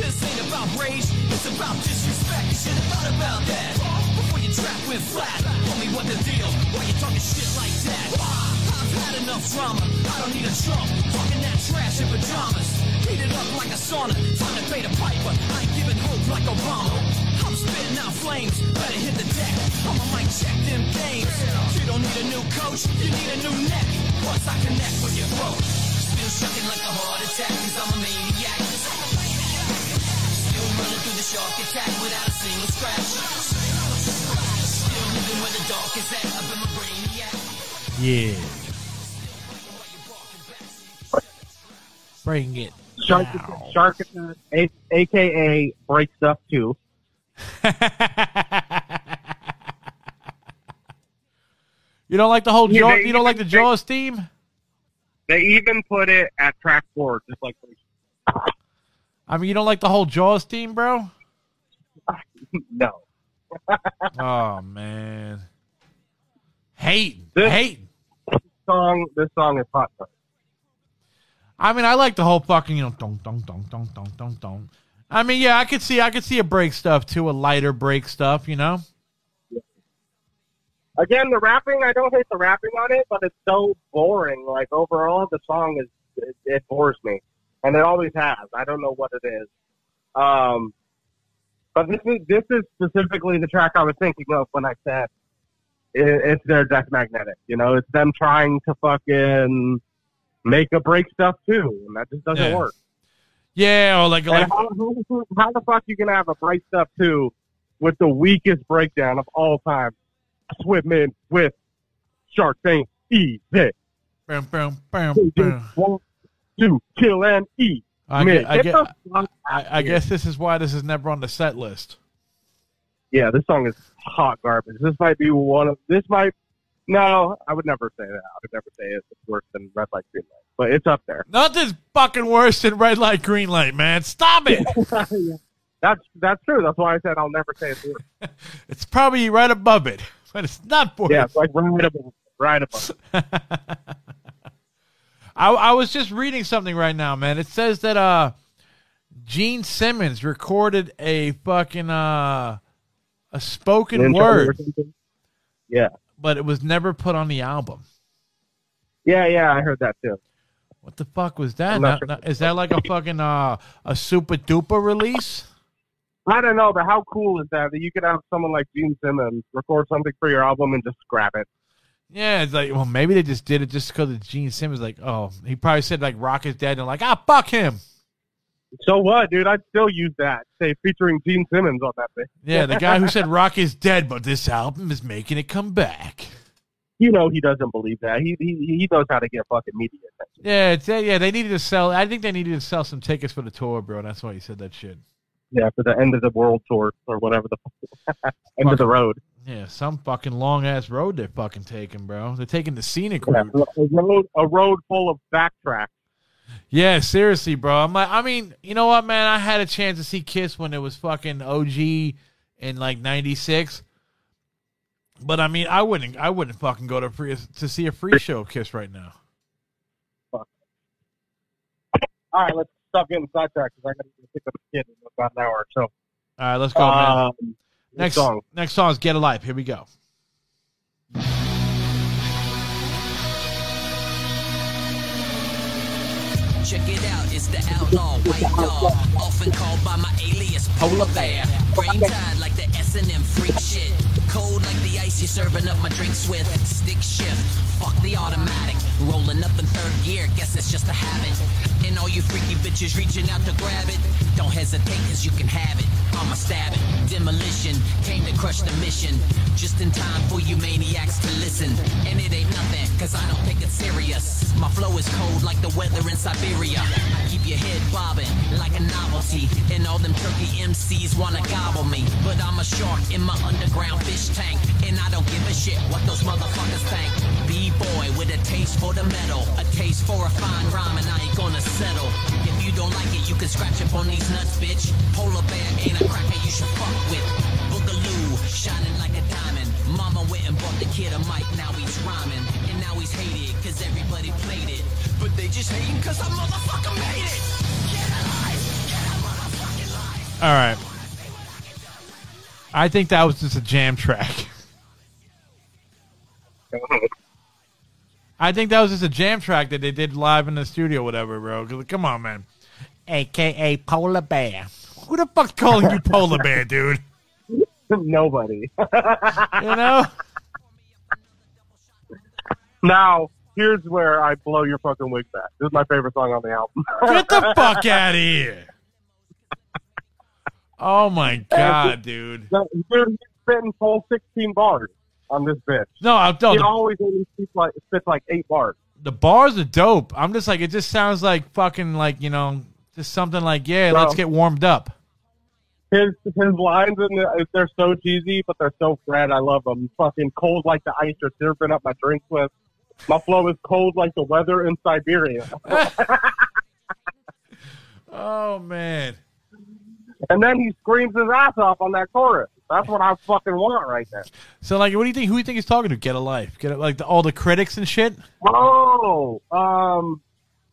This ain't about rage, it's about disrespect. You should thought about that before your trap went flat. Tell me what the deal, why you talking shit like that? I've had enough drama, I don't need a trump. Talking that trash in pajamas, heat it up like a sauna. Time to pay the piper, I ain't giving hope like Obama. I'm spitting out flames, better hit the deck. I'ma mic check them games. You don't need a new coach, you need a new neck. Once I connect with your throat, still like a heart attack, cause I'm a maniac. Still running through the shark attack without a single scratch. Still living where the dark is at, up in my brainiac. Yeah. Bring it. Shark, down. Shark, A- aka Break Stuff Two. (laughs) you don't like the whole Yeah, jaw, you don't like the Jaws theme? They even put it at track four, just like I mean, you don't like the whole Jaws theme, bro? (laughs) no. (laughs) Oh man, hating, This- hating. Song. This song is hot. Sauce. I mean, I like the whole fucking, you know, dong dong dong dong dong dong dong. I mean, yeah, I could see, I could see a break stuff too, a lighter break stuff, you know. Again, the rapping. I don't hate the rapping on it, but it's so boring. Like overall, the song is it, it bores me, and it always has. I don't know what it is. Um, but this is this is specifically the track I was thinking of when I said it, it's their Death Magnetic. You know, it's them trying to fucking make a break stuff too, and that just doesn't Yeah. work. Yeah, or like, like how, how the fuck you gonna have a break stuff too with the weakest breakdown of all time? Swimming with sharks ain't easy. bam, bam, bam, bam. want to kill and eat. I, Man, get, I, get get, the fuck I, I guess this is why this is never on the set list. Yeah, this song is hot garbage. This might be one of this might. No, I would never say that. I would never say it's worse than Red Light Green Light, but it's up there. Nothing's fucking worse than red light, green light, man. Stop it. (laughs) That's that's true. That's why I said I'll never say it's worse. (laughs) it's probably right above it, but it's not worse. Yeah, it's like right (laughs) above. I, I was just reading something right now, man. It says that uh, Gene Simmons recorded a fucking uh, a spoken word. Yeah, but it was never put on the album. yeah, yeah. I heard that too. What the fuck was that? Now- sure. now- is that like a fucking uh, a super duper release? I don't know, but how cool is that that you could have someone like Gene Simmons record something for your album and just scrap it? Yeah, it's like, well, maybe they just did it just because of Gene Simmons. Like, oh, he probably said like Rock is dead, and like, ah, fuck him. So what, dude? I'd still use that. Say featuring Gene Simmons on that thing. Yeah, the guy who said (laughs) Rock is dead, but this album is making it come back. You know he doesn't believe that. He he he knows how to get fucking media attention. Yeah, it's, yeah, they needed to sell. I think they needed to sell some tickets for the tour, bro. That's why he said that shit. Yeah, for the end of the world tour or whatever the (laughs) end of the road. Yeah, some fucking long ass road they're fucking taking, bro. They're taking the scenic Yeah, route. a road a road full of backtracks. Yeah, seriously, bro. I'm like, I mean, you know what, man? I had a chance to see Kiss when it was fucking OG in like '96. But I mean, I wouldn't, I wouldn't fucking go to free to see a free show of Kiss right now. All right, let's stop getting sidetracked because I got to pick up a kid in about an hour or so. All right, let's go. Um, Next song. next song is "Get a Life." Here we go. Check it out, it's the outlaw white dog, often called by my alias Polar Bear. Brain tied like the S&M freak shit. Cold like the ice you're serving up my drinks with. Stick shift, fuck the automatic. Rolling up in third gear, guess it's just a habit. And all you freaky bitches reaching out to grab it. Don't hesitate, cause you can have it. I'ma stab it. Demolition came to crush the mission. Just in time for you maniacs to listen. And it ain't nothing, cause I don't take it serious. My flow is cold like the weather in Siberia. I keep your head bobbing like a novelty. And all them turkey MCs wanna gobble me. But I'm a shark in my underground fish tank. And I don't give a shit what those motherfuckers think. B-boy with a taste for the metal. A taste for a fine rhyme and I ain't gonna settle. If you don't like it, you can scratch up on these nuts, bitch. Polar bear ain't a cracker you should fuck with. Boogaloo, shining like a diamond. Mama went and bought the kid a mic, now he's rhyming. And now he's hated, cause everybody played it. But they just hating cause I motherfucker made it. Get alive, get a motherfucking life. All right. I think that was just a jam track. I think that was just a jam track that they did live in the studio, whatever, bro. Come on, man. AKA Polar Bear. Who the fuck's calling you Polar Bear, dude? (laughs) Nobody. You know? (laughs) now, here's where I blow your fucking wig back. This is my favorite song on the album. (laughs) Get the fuck (laughs) out of here. Oh my god, dude. He's spitting full 16 bars on this bitch. No, I He don't. always only spits like, spits like eight bars. the bars are dope. I'm just like it just sounds like fucking like, you know, just something like, yeah, Bro. let's get warmed up. his his lines in the, they're so cheesy, but they're so Fred. I love them. Fucking cold like the ice you're serving up my drinks with. My flow is cold like the weather in Siberia. (laughs) Oh man. and then he screams his ass off on that chorus. That's what I fucking want right there. So like, what do you think? Who do you think he's talking to? Get a life. Get a, like the, all the critics and shit. Oh, um,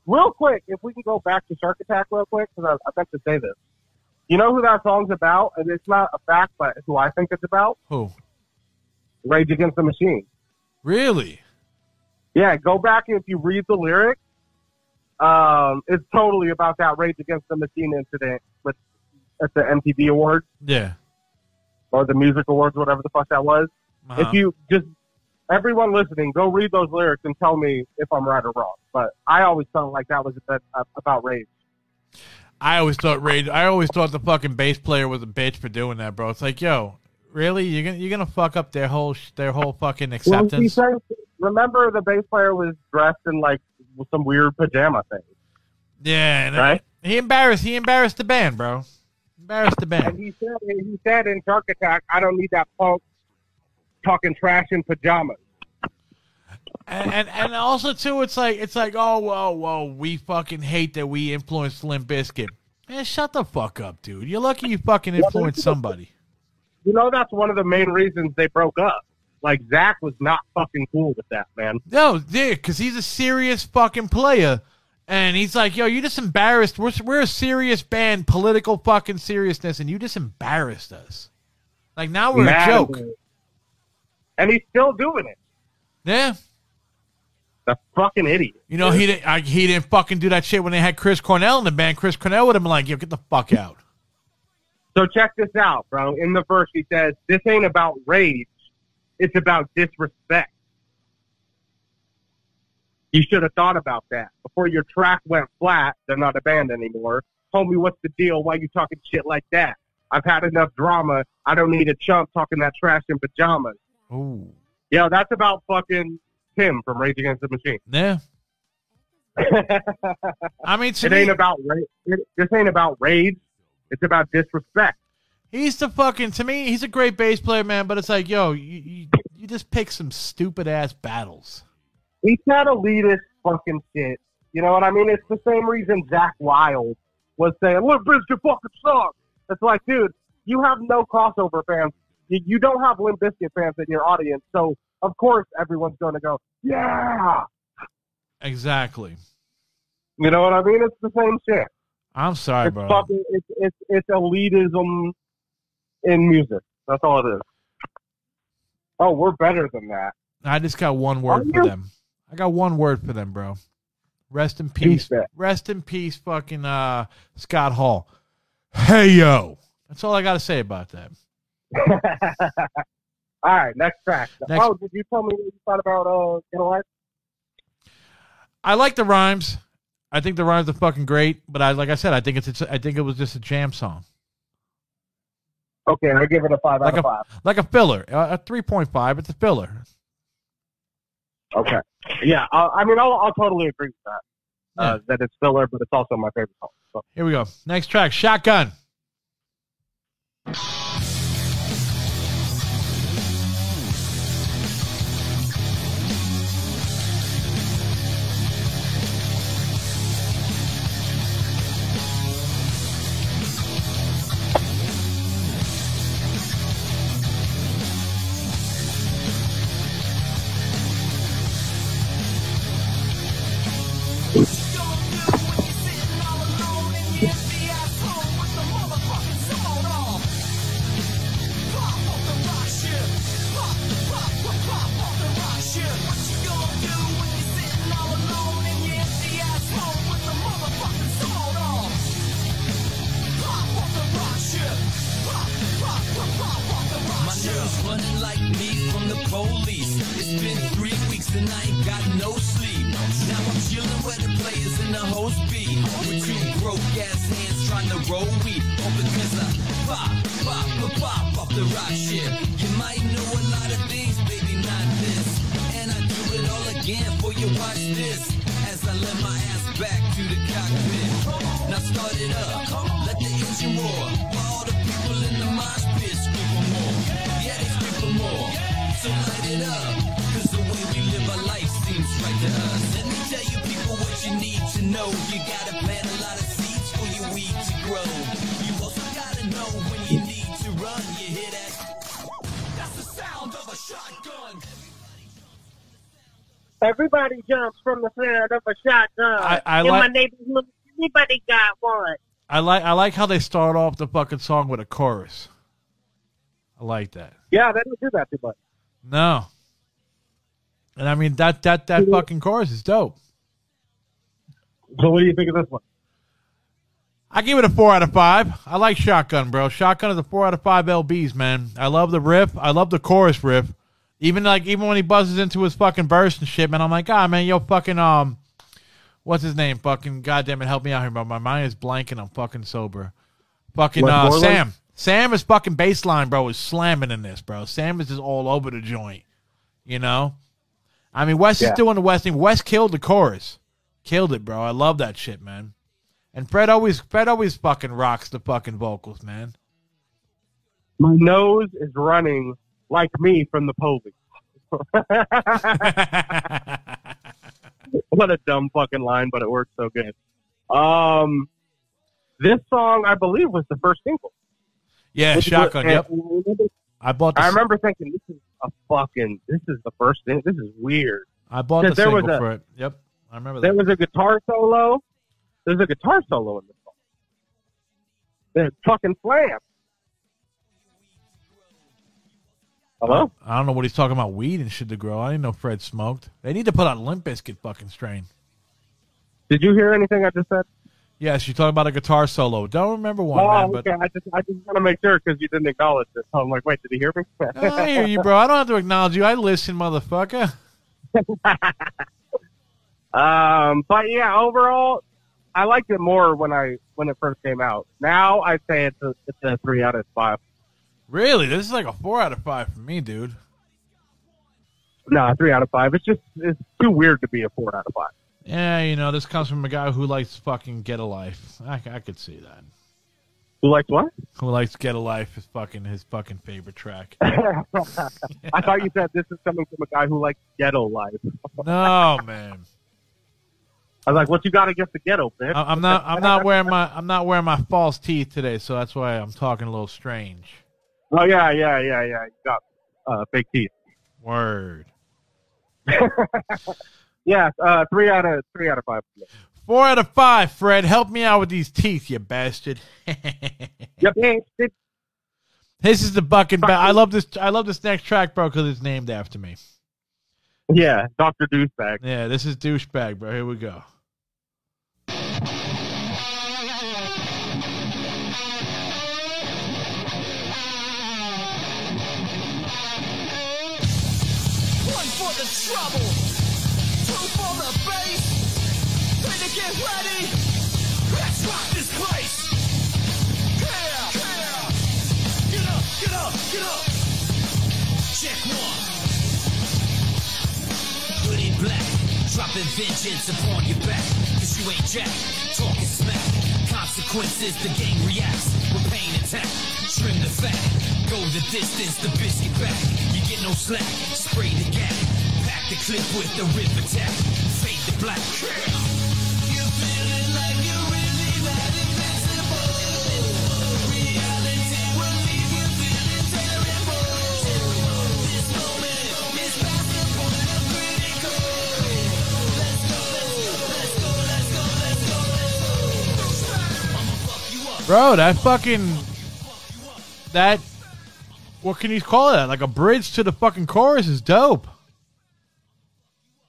real quick, if we can go back to Shark Attack real quick, because I, I meant to say this. You know who that song's about? And it's not a fact, but who I think it's about? Who? Rage Against the Machine. Really? Yeah, go back and if you read the lyrics, um, it's totally about that Rage Against the Machine incident with at the MTV Awards Yeah. or the Music Awards, whatever the fuck that was. Uh-huh. If you just everyone listening, go read those lyrics and tell me if I'm right or wrong. But I always felt like that was uh, about rage. I always thought Rage. I always thought the fucking bass player was a bitch for doing that, bro. It's like, yo, really? You're gonna you're gonna fuck up their whole their whole fucking Well, he acceptance? Remember the bass player was dressed in like some weird pajama thing, yeah. And right? He embarrassed. He embarrassed the band, bro. Embarrassed the And band. he said, he said in Shark Attack, I don't need that punk talking trash in pajamas. And, and and also too, it's like it's like, oh well, well, we fucking hate that we influenced Limp Bizkit. Man, shut the fuck up, dude. You're lucky you fucking influenced somebody. You know, that's one of the main reasons they broke up. Like Zack was not fucking cool with that, man. No, dude, because he's a serious fucking player. And he's like, yo, you just embarrassed. We're, we're a serious band, political fucking seriousness, and you just embarrassed us. Like, now we're Mad a joke. And he's still doing it. Yeah. The fucking idiot. You know, he didn't, I, he didn't fucking do that shit when they had Chris Cornell in the band. Chris Cornell would have been like, yo, get the fuck out. So check this out, bro. In the verse, he says, "This ain't about rage; it's about disrespect." You should have thought about that before your track went flat. They're not a band anymore. Homie, what's the deal? Why you talking shit like that? I've had enough drama. I don't need a chump talking that trash in pajamas. Ooh. Yo, that's about fucking Tim from Rage Against the Machine. Yeah. (laughs) I mean, it me, ain't about ra- it, this ain't about rage. It's about disrespect. He's the fucking, to me, he's a great bass player, man, but it's like, yo, you, you, you just pick some stupid ass battles. He's not elitist fucking shit. You know what I mean? It's the same reason Zakk Wylde was saying, "Limp Bizkit fucking sucks." It's like, dude, you have no crossover fans. You, you don't have Limp Bizkit fans in your audience, so of course everyone's going to go, "Yeah." Exactly. You know what I mean? It's the same shit. I'm sorry, It's bro. fucking. It's it's it's elitism in music. That's all it is. Oh, we're better than that. I just got one word Are for you? them. I got one word for them, bro. Rest in peace. Peace. Rest in peace, fucking uh, Scott Hall. Hey yo. That's all I got to say about that. (laughs) all right, next track. Next- Oh, did you tell me what you thought about uh, a Life? I like the rhymes. I think the rhymes are fucking great, but I like I said, I think it's, it's I think it was just a jam song, Okay, I give it a five like out a of five. like a filler, a, a three point five. It's a filler. Okay. Yeah, I, I mean, I'll, I'll totally agree with that. Uh, that it's filler, but it's also my favorite song. So. Here we go. Next track, Shotgun. Everybody jumps from the sound of a shotgun. I- I In like- my neighborhood, anybody got one. I like I like how they start off the fucking song with a chorus. I like that. Yeah, they don't do that too much. No. And I mean that that that fucking chorus is dope. So what do you think of this one? I give it a four out of five. I like Shotgun, bro. Shotgun is a four out of five LBs, man. I love the riff. I love the chorus riff. Even like even when he buzzes into his fucking verse and shit, man, I'm like, ah, man, yo, fucking um, what's his name? Fucking goddamn it, help me out here, bro. My mind is blanking. I'm fucking sober. Fucking uh, Wes Borland? Sam. Sam is fucking bassline, bro. Is slamming in this, bro. Sam is just all over the joint. You know, I mean, Wes Yeah. is doing the Wes thing. Wes killed the chorus, killed it, bro. I love that shit, man. And Fred always, Fred always fucking rocks the fucking vocals, man. My nose is running like me from the police. (laughs) what a dumb fucking line, but it works so good. Um, this song, I believe, was the first single. yeah, Which- shotgun. and Yep, I bought. The, I remember thinking, this is a fucking, this is the first thing. This is weird. I bought the there single was a- for it. Yep, I remember There that. was a guitar solo. There's a guitar solo in this song. It fucking slams. Hello? I don't know what he's talking about. Weed and shit to grow. I didn't know Fred smoked. They need to put out Limp Bizkit fucking strain. Did you hear anything I just said? Yes, you're talking about a guitar solo. Don't remember one, oh, man. But okay. I just, I just want to make sure because you didn't acknowledge this. So I'm like, wait, did he hear me? (laughs) I hear you, bro. I don't have to acknowledge you. I listen, motherfucker. (laughs) um, but yeah, overall, I liked it more when I when it first came out. Now I'd say it's a, it's a three out of five. Really, this is like a four out of five for me, dude. No, three out of five. It's just it's too weird to be a four out of five. Yeah, you know, this comes from a guy who likes fucking Get a Life. I, I could see that. Who likes what? Who likes Get a Life is fucking his fucking favorite track. (laughs) I thought you said this is coming from a guy who likes ghetto life. No, man. I was like, what you got against the ghetto, bitch? I- I'm not. I'm not wearing my. I'm not wearing my false teeth today, so that's why I'm talking a little strange. Oh yeah, yeah, yeah, yeah. You got uh, fake teeth. Word. (laughs) Yeah, uh, three out of three out of five. Four out of five, Fred. Help me out with these teeth, you bastard. (laughs) Yep. This is the fucking. Ba- I love this. I love this next track, bro, because it's named after me. yeah, Doctor Douchebag. Yeah, this is douchebag, bro. Here we go. Trouble, two for the bass. Three to get ready. Let's rock this place. Yeah, yeah. Get up, get up, get up. Check one. Hoodie black, dropping vengeance upon your back. Cause you ain't jack, talking smack. Consequences, the gang reacts with pain attack. Trim the fat, go the distance, the biscuit back. You get no slack, spray the gap. The clip with the rip attack. Fade the black. Bro, that fucking that what can you call that? Like a bridge to the fucking chorus is dope.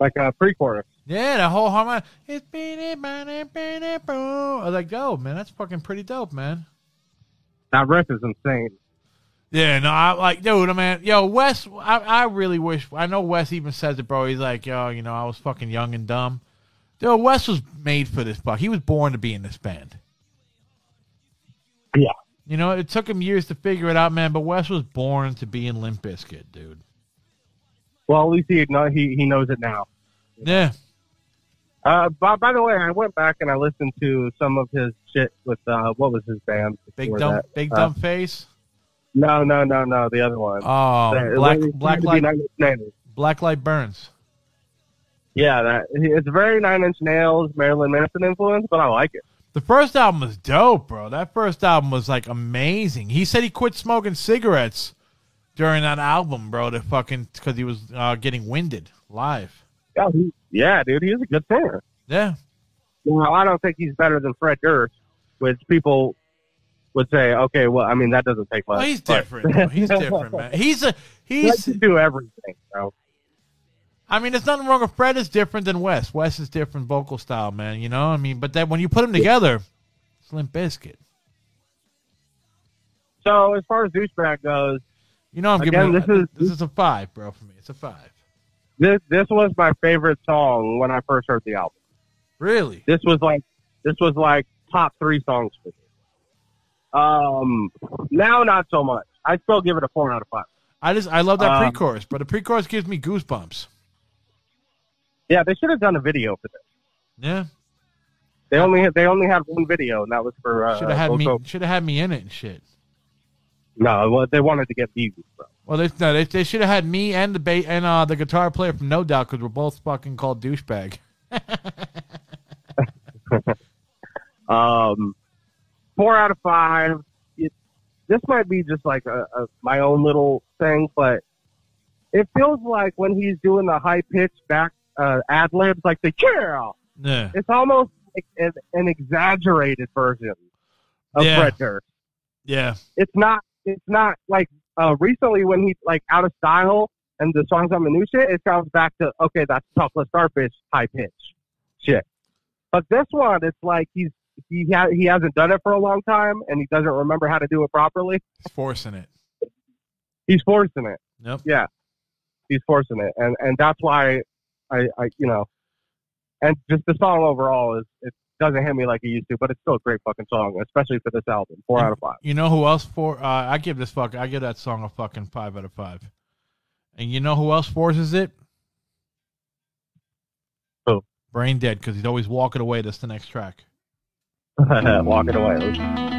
Like uh, a pre-chorus. Yeah, that whole harmony. It's been it, man, it been it, bro. I was like, dope, man. That's fucking pretty dope, man. That riff is insane. Yeah, no, I like, dude, I man. Yo, Wes, I, I really wish. I know Wes even says it, bro. He's like, yo, you know, I was fucking young and dumb. Dude, Wes was made for this fuck. He was born to be in this band. Yeah. You know, it took him years to figure it out, man. But Wes was born to be in Limp Bizkit, dude. Well, at least he he he knows it now. Yeah, Uh, by, by the way, I went back and I listened to some of his shit with uh, what was his band? big dumb, that? big Uh, dumb face. No, no, no, no. The other one. Oh, That- black black seemed to be light Nine Inch Nails. black light burns. Yeah, that it's very Nine Inch Nails, Marilyn Manson influence, but I like it. The first album was dope, bro. That first album was like amazing. He said he quit smoking cigarettes during that album, bro. To fucking because he was uh, getting winded live. Yeah, he, yeah, dude, he's a good singer. Yeah, Well, I don't think he's better than Fred Durst, which people would say, okay, well, I mean, that doesn't take much. well, he's but- different. He's (laughs) different, man. He's a he's. do everything, bro. I mean, there's nothing wrong with Fred. Is different than Wes. Wes is different vocal style, man. You know, I mean, but then when you put them together, Slim Biscuit. So as far as douchebag goes, You know, I'm Again, giving this is- this is a five, bro. For me, it's a five. this this was my favorite song when I first heard the album. Really? This was like this was like top three songs for me. Um, now not so much. I still give it a four out of five. I just I love that Um, pre-chorus, but the pre-chorus gives me goosebumps. Yeah, they should have done a video for this. Yeah, They only had, they only had one video, and that was for uh, should have had me should have had me in it and shit. No, well, they wanted to get views, bro. Well, they no, they, they should have had me and the ba- and uh, the guitar player from No Doubt because we're both fucking called douchebag. (laughs) Um, four out of five. It, this might be just like a, a my own little thing, but it feels like when he's doing the high pitched back uh, ad libs, like the yeah, Yeah, it's almost like an, an exaggerated version of Yeah. Fred Durst. yeah, It's not. It's not like uh, recently when he's like out of style and the songs on shit. It sounds back to okay, that's topless starfish high pitch shit. But this one, it's like he's he ha- he hasn't done it for a long time and he doesn't remember how to do it properly. he's forcing it. He's forcing it. Yep. Yeah, he's forcing it, and and that's why I I you know, and just the song overall is it doesn't hit me like it used to, but it's still a great fucking song, especially for this album. Four out of five. You know who else for? Uh, I give this fuck. I give that song a fucking five out of five. And you know who else forces it? Who? Brain dead because he's always walking away. That's the next track. (laughs) Walking away.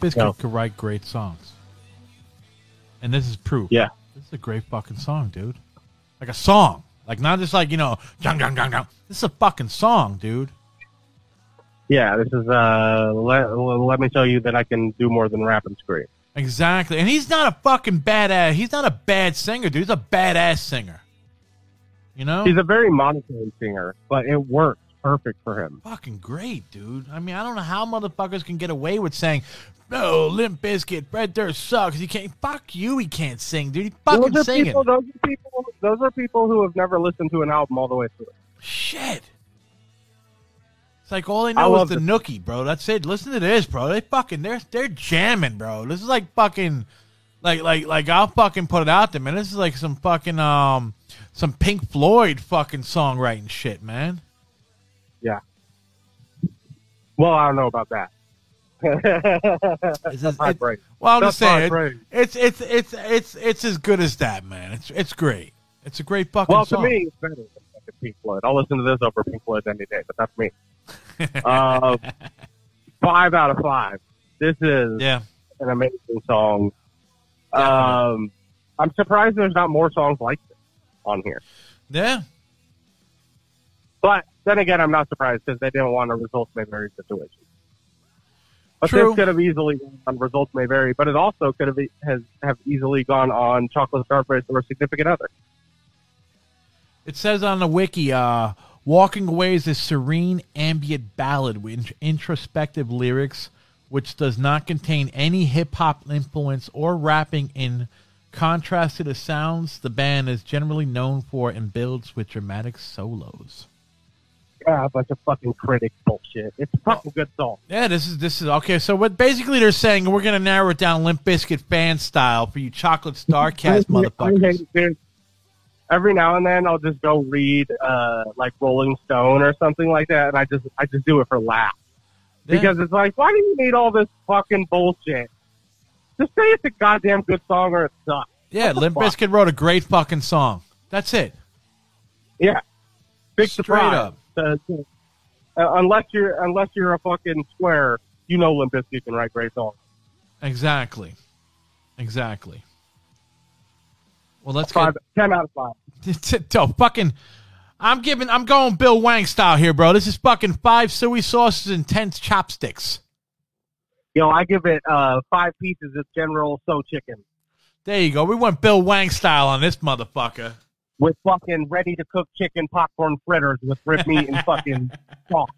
Bizkit No. could write great songs. And this is proof. Yeah. This is a great fucking song, dude. Like a song. Like not just like, you know, jung, jung, jung, jung. This is a fucking song, dude. Yeah, this is uh let, let me show you that I can do more than rap and scream. Exactly. And he's not a fucking badass. He's not a bad singer, dude. He's a badass singer. You know? He's a very monotone singer, but it works perfect for him. fucking great, dude. I mean, I don't know how motherfuckers can get away with saying, "No, Limp Bizkit, Fred Durst sucks." He can't. Fuck you. He can't sing, dude. He fucking those singing. people. Those are people. Those are people who have never listened to an album all the way through. Shit. It's like all they know is the this. nookie, bro. That's it. Listen to this, bro. They fucking they're they're jamming, bro. This is like fucking Like like like I'll fucking put it out there, man. This is like some fucking um some Pink Floyd fucking songwriting shit, man. Well, I don't know about that. It's, (laughs) it's- well, I'm That's just saying, it- it's it's it's it's it's as good as that, man. It's it's great. It's a great fucking Well, to me, it's better than fucking Pink Floyd. I'll listen to this over Pink Floyd any day, but that's me. (laughs) uh, five out of five. This is yeah, an amazing song. Um, I'm surprised there's not more songs like this on here. yeah, But then again, I'm not surprised because they didn't want a results may vary situation. But True. this could have easily gone on results may vary, but it also could have has have easily gone on chocolate starfish or significant other. It says on the wiki, uh, "Walking Away" is a serene ambient ballad with introspective lyrics, which does not contain any hip hop influence or rapping. In contrast to the sounds the band is generally known for, and builds with dramatic solos. Yeah, a bunch of fucking critic bullshit. It's a fucking good song. Yeah, this is this is okay. So what basically they're saying, we're gonna narrow it down Limp Bizkit fan style for you chocolate starcast (laughs) I motherfuckers. hate. Every now and then, I'll just go read uh, like Rolling Stone or something like that, and I just I just do it for laughs Yeah. because it's like, why do you need all this fucking bullshit? Just say it's a goddamn good song or it sucks. yeah, Limp? Bizkit wrote a great fucking song. That's it. Yeah, big Straight surprise. up. Uh, unless you're unless you're a fucking square, you know Limp Bizkit can write great songs. Exactly. Exactly. Well, let's Five, ten out of five. (laughs) get to fucking. I'm giving. I'm going Bill Wang style here, bro. This is fucking five soy sauces and ten chopsticks. Yo, I give it uh, five pieces of General Tso Chicken There you go. We went Bill Wang style on this motherfucker. With fucking ready to cook chicken popcorn fritters with rib meat and fucking (laughs) sauce.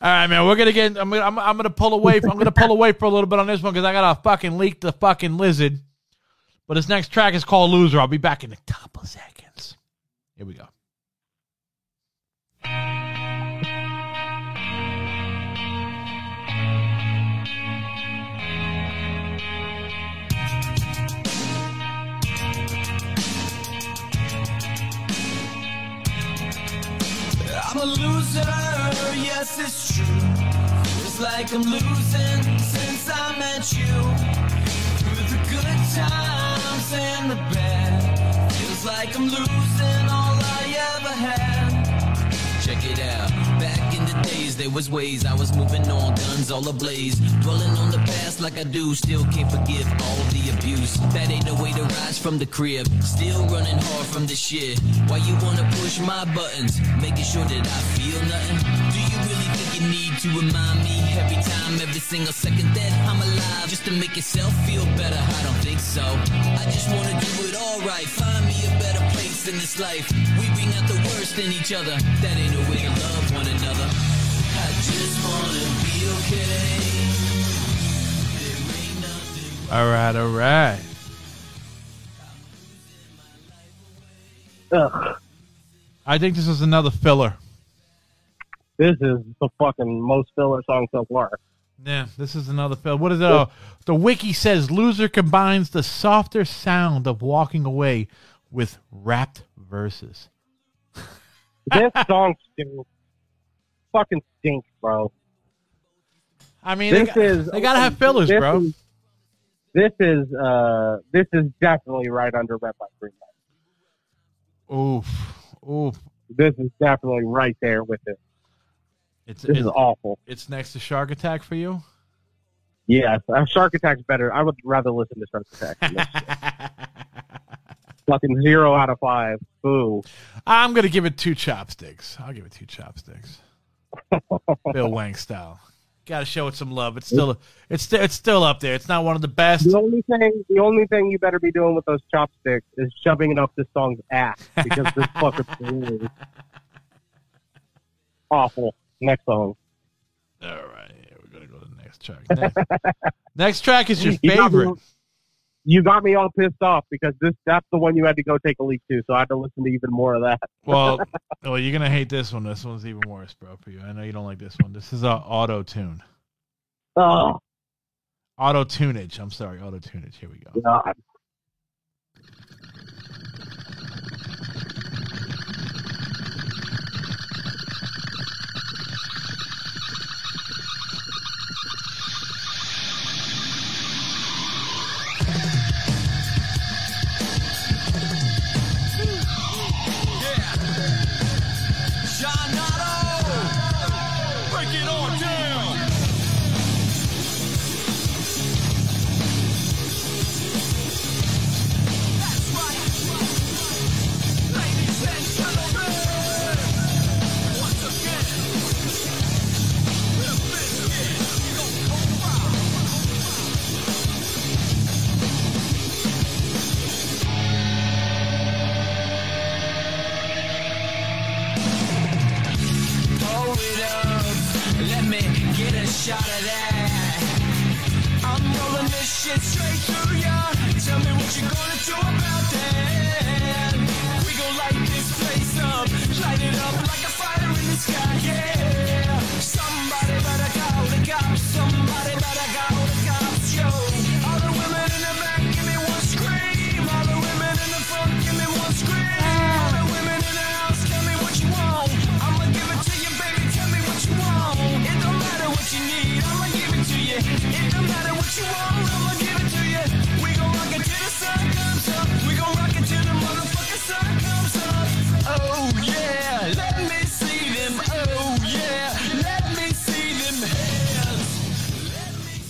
All right, man. We're gonna get. I'm gonna. I'm, I'm gonna pull away. I'm gonna pull away for a little bit on this one because I gotta fucking leak the fucking lizard. But this next track is called "Loser." I'll be back in a couple seconds. Here we go. I'm a loser, yes, it's true. Feels like I'm losing since I met you. Through the good times and the bad. Feels like I'm losing all I ever had. Check it out. Days, there was ways I was moving on, guns all ablaze. Dwelling on the past like I do, still can't forgive all the abuse. That ain't no way to rise from the crib. Still running hard from the shit. Why you wanna push my buttons? Making sure that I feel nothing. Do you really think you need to remind me every time, every single second that I'm alive? Just to make yourself feel better? I don't think so. I just wanna do it alright. Find me a better place in this life. We bring out the worst in each other. That ain't no way to love one another. All right. All right. Ugh, I think this is another filler. this is the fucking most filler song so far. Yeah, this is another film. What is it? Oh, the wiki says loser combines the softer sound of walking away with rapped verses. This song stinks. Fucking stinks, bro. I mean, they, This got, is they gotta have fillers, this bro. Is, this is uh this is definitely right under Red Light Green Light. Oof, oof. This is definitely right there with it. It's This it's, is awful. it's next to Shark Attack for you. Yes, uh, Shark Attack's better. I would rather listen to Shark Attack. (laughs) Fucking zero out of five. Boo. I'm gonna give it two chopsticks. I'll give it two chopsticks. Bill Wang style. Got to show it some love. It's still it's still it's still up there. It's not one of the best. The only thing, the only thing you better be doing with those chopsticks is shoving it up this song's ass because this fucking (laughs) is awful. Next song. All right, yeah, we're gonna go to the next track. Next, next track is your (laughs) You favorite. You got me all pissed off because this that's the one you had to go take a leak to, so I had to listen to even more of that. Well, (laughs) well, you're gonna hate this one. This one's even worse, bro. For you, I know you don't like this one. This is a auto tune. Oh, Autotunage. I'm sorry, Autotunage. Here we go. God.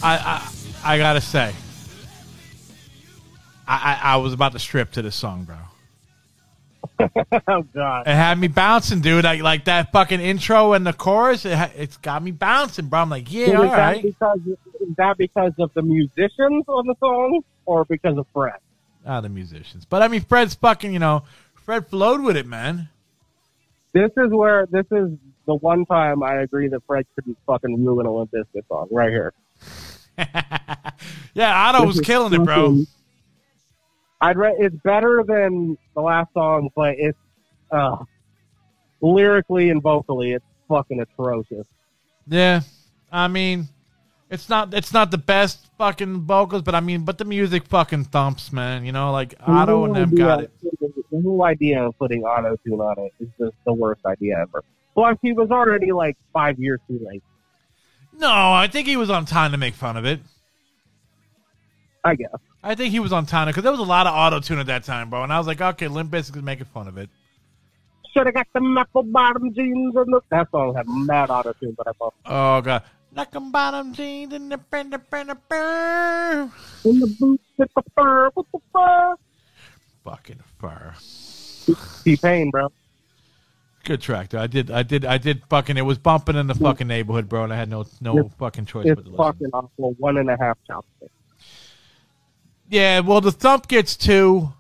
I I, I gotta say, I, I I was about to strip to this song, bro. (laughs) Oh God. It had me bouncing, dude. I, like that fucking intro and the chorus. it it's got me bouncing, bro. I'm like, yeah, is, all that right. because, is that because of the musicians on the song or because of Fred? Ah, the musicians, but I mean, Fred's fucking. You know, Fred flowed with it, man. This is where this is the one time I agree that Fred couldn't fucking ruin a Limp Bizkit song right here. (laughs) yeah, Otto was killing it, bro. I'd re- it's better than the last song, but it's uh, lyrically and vocally, it's fucking atrocious. Yeah, I mean, it's not it's not the best fucking vocals, but I mean, but the music fucking thumps, man. You know, like Otto and them got it. The whole idea of putting auto tune on it is just the worst idea ever. Plus, he was already like five years too late. No, I think he was on time to make fun of it. I guess. I think he was on time because there was a lot of auto tune at that time, bro. And I was like, okay, Limp Bizkit is making fun of it. Should have got the apple bottom jeans and the. That song had mad auto tune, but I thought Oh god, a bottom jeans in the in the in the in the boots with the fur, with the fur. Fucking fur. T Pain, bro. Good track, though. I did, I did, I did. Fucking, it was bumping in the fucking neighborhood, bro, and I had no, no It's- fucking choice It's but to listen. fucking awful. One and a half chopsticks. Yeah, well, the thump gets two.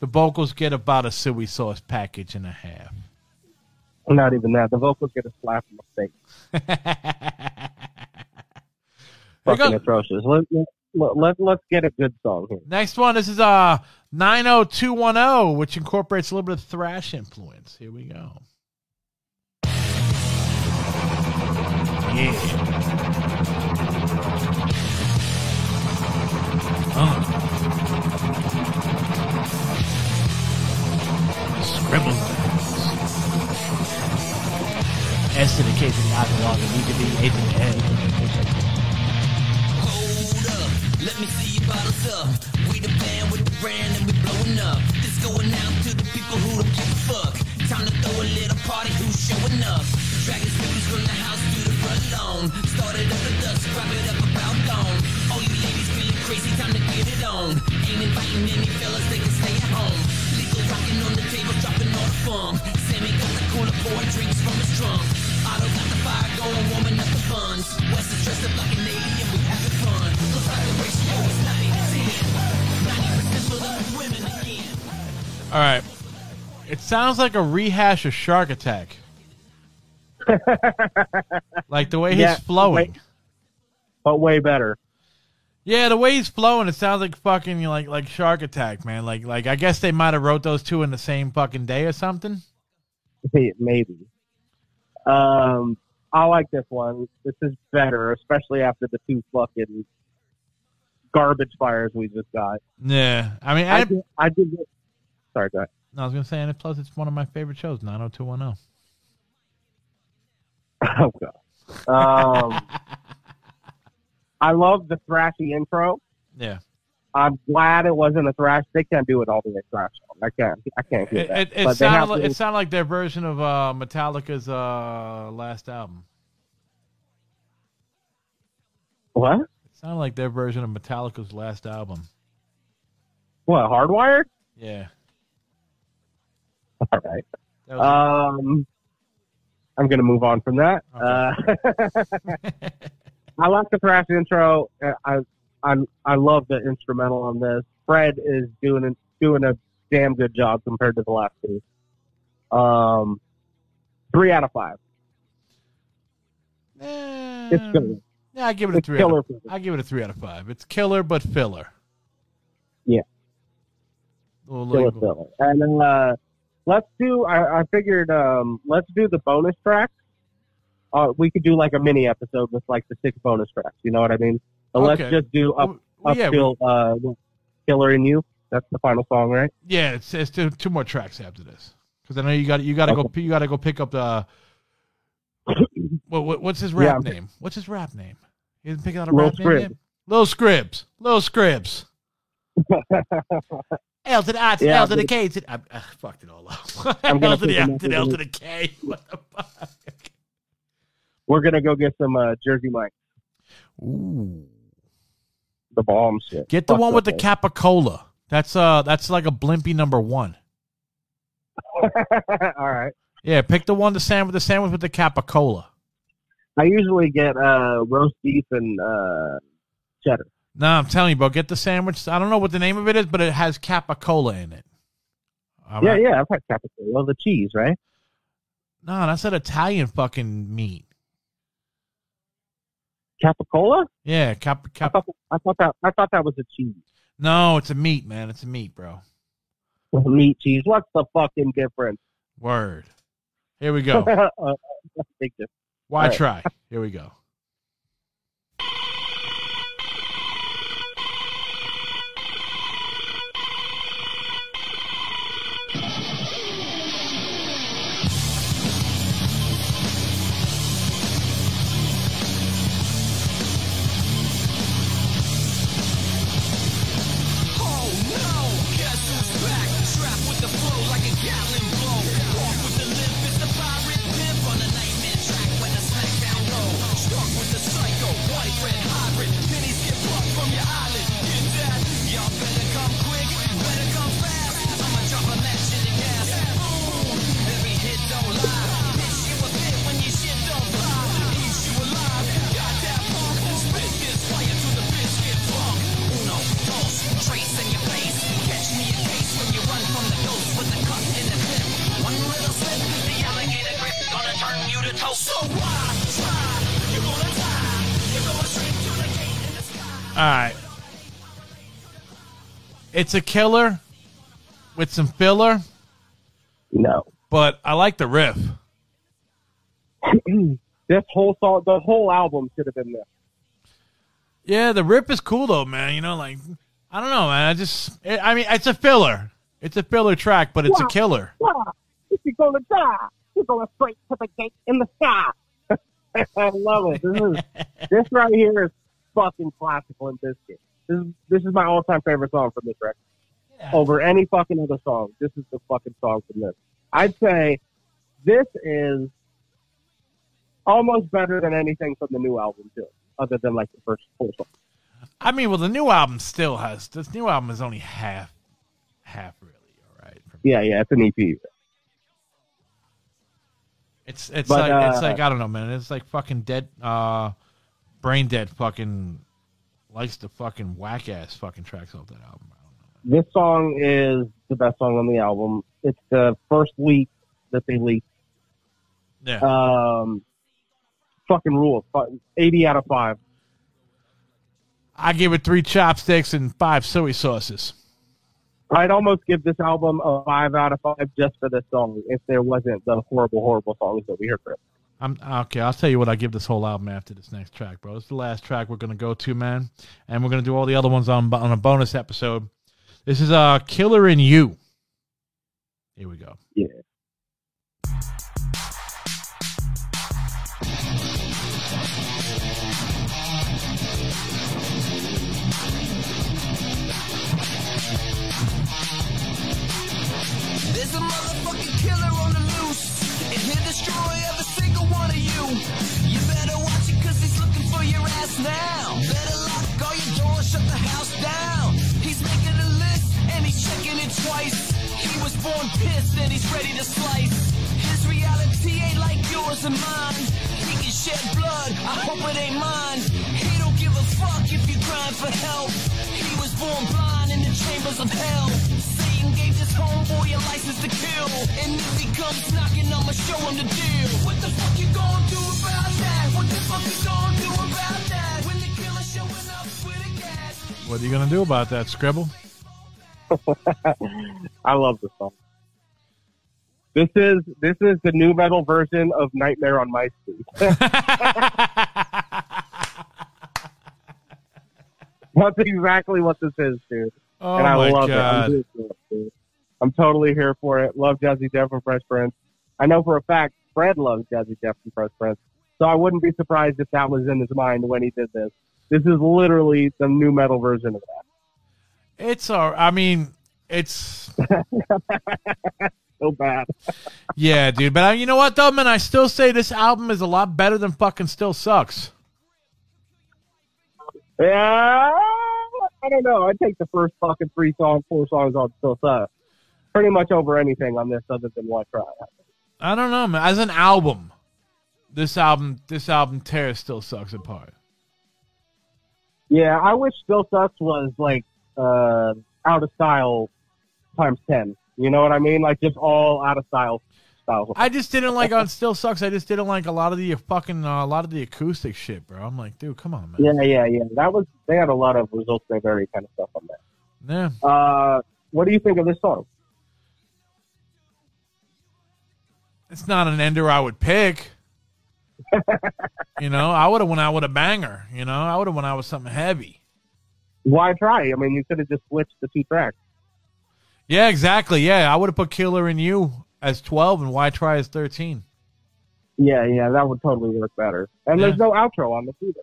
The vocals get about a soy sauce package and a half. Not even that. The vocals get a slap in the face. (laughs) Fucking atrocious. Let, let, let, let's get a good song here. Next one. This is uh 90210, which incorporates a little bit of thrash influence. Here we go. Yeah. Uh. Scribble. S to the K to the R, the B to the A to the Hold up, let me see your bottles up. We the band with the brand and we blowing up. This going out to the people who don't give a fuck. Time to throw a little party, who's showing up? From the house to the front lawn. Started up wrap it up about dawn. All you ladies feeling crazy, time to get it on. Ain't inviting any fellas, they can stay at home. Legal rocking on the table, dropping all the. Sammy got the cooler, pouring drinks from his trunk. Otto got the fire going, warming up the buns. Is dressed up like an alien, we having fun. Looks like the ratio is 90 to 10. 90% for the women again. All right. It sounds like a rehash of Shark Attack. (laughs) like the way he's Yeah, flowing. wait. But way better. Yeah, the way he's flowing, it sounds like fucking like like Shark Attack, man. Like like I guess they might have wrote those two in the same fucking day or something. (laughs) Maybe. Um, I like this one. This is better, especially after the two fucking garbage fires we just got. Yeah, I mean, I, I, did, I did. Sorry, go ahead. I was gonna say, and plus, it's one of my favorite shows, nine hundred two one zero. (laughs) Oh god. Um, I love the thrashy intro. Yeah, I'm glad it wasn't a thrash. They can't do it all the way thrash. I can't. I can't do it, that. it, it have sounded like, to- it sounded like their version of uh, Metallica's uh, last album. what? It sounded like their version of Metallica's last album. What? Hardwired? Yeah, All right. was, Um, I'm gonna move on from that. Uh, (laughs) I like the thrash intro. Uh, I I I love the instrumental on this. Fred is doing a, doing a damn good job compared to the last two. Um, three out of five. Eh, It's killer. Yeah, I give it a It's three. killer. Out of, I give it a three out of five. It's killer but filler. Yeah. Little- Killer little- filler. And uh, let's do. I, I figured um, let's do the bonus tracks. Uh, we could do like a mini episode with like the six bonus tracks. You know what I mean? But let's just do up Well, up yeah, till uh, Killer in You. That's the final song, right? yeah. It's, it's two, two more tracks after this because I know you got you got to go you got to go pick up the. (coughs) What, what what's his rap Yeah. name? What's his rap name? He didn't pick out a Lil rap name Scrib. yet. Lil Scribs. Lil Scribs. (laughs) L to the I to the Yeah, L to the K to the, I, I fucked it all up. I'm (laughs) L to the I to the L to the K. (laughs) What the fuck? We're gonna go get some uh, Jersey Mike, Ooh. the bomb shit. Get the Fuck one with the that capicola. That's uh that's like a Blimpie number one. (laughs) All right. Yeah, pick the one the sandwich the sandwich with the capicola. I usually get uh, roast beef and uh, cheddar. No, I'm telling you, bro, get the sandwich. I don't know what the name of it is, but it has capicola in it. All Yeah, right? yeah, I've had capicola, Well, the cheese, right? No, that's an Italian fucking meat. Capicola? Yeah, cap, I thought, I thought that I thought that was a cheese. No, it's a meat, man. It's a meat, bro. (laughs) Meat cheese. What's the fucking difference? Word. Here we (laughs) go. uh. Why right. try? Here we go. It's a killer with some filler, No. but I like the riff. (clears throat) This whole song, the whole album should have been this. Yeah, the riff is cool though, man. You know, like I don't know, man. I just, it, I mean, it's a filler. It's a filler track, but it's a killer. If you're gonna die, you're going straight to the gate in the sky. (laughs) I love it. This is (laughs) this right here is fucking classical and Bizkit. This is this is my all time favorite song from this record. Over any fucking other song. This is the fucking song from this. I'd say this is almost better than anything from the new album too. Other than like the first four songs. I mean, well, the new album still has. This new album is only half, half really. All right. Yeah, yeah, it's an EP. It's it's But, like it's uh, like I don't know, man. It's like fucking dead, uh, brain dead. Fucking likes the fucking whack ass fucking tracks off that album. I don't know. This song is the best song on the album. It's the first leak that they leaked. Yeah, Um, fucking rules. 80 out of 5. I give it three chopsticks and five soy sauces. I'd almost give this album a 5 out of 5 just for this song if there wasn't the horrible, horrible songs that we heard. from it. I'm okay. I'll tell you what I give this whole album after this next track, bro. It's the last track we're gonna go to, man, and we're gonna do all the other ones on on a bonus episode. This is uh Killer in You. Here we go. Yeah. Ass now. Better lock all your doors, shut the house down. He's making a list, and he's checking it twice. He was born pissed, and he's ready to slice. His reality ain't like yours and mine. He can shed blood, I hope it ain't mine. He don't give a fuck if you're crying for help. He was born blind in the chambers of hell. Satan gave this homeboy a license to kill. And if he comes knocking, I'ma show him the deal. What the fuck you gonna do about that? What the fuck you gonna do about that? When the killer's showing up with a gas. What are you gonna do about that, Skribbal? (laughs) I love this song. This is this is the nu metal version of Nightmare on My Street. (laughs) (laughs) That's exactly what this is, dude. oh and I my love god! it, dude. I'm totally here for it. Love Jazzy Jeff and Fresh Prince. I know for a fact Fred loves Jazzy Jeff and Fresh Prince, so I wouldn't be surprised if that was in his mind when he did this. This is literally the nu metal version of that. It's all. I mean, it's (laughs) So bad. yeah, dude. But I, you know what, though, man? I still say this album is a lot better than fucking Still Sucks. Yeah, I don't know. I'd take the first fucking three songs, four songs on Still Sucks. Pretty much over anything on this other than Why Try. I don't know, man. As an album, this album, this album tears Still Sucks apart. Yeah, I wish Still Sucks was like uh, out of style times ten. You know what I mean? Like just all out of style style. I just didn't like on Still Sucks. I just didn't like a lot of the fucking uh, a lot of the acoustic shit, bro. I'm like, dude, come on, man. Yeah, yeah, yeah. That was they had a lot of results they very kind of stuff on there. Yeah. Uh, what do you think of this song? It's not an ender I would pick. you know, I would have went out with a banger. You know, I would have went out with something heavy. Why try? I mean, you could have just switched the two tracks. Yeah, exactly. Yeah, I would have put Killer in You as 12 and Why Try as 13. Yeah, yeah, that would totally work better. And there's no outro on this either.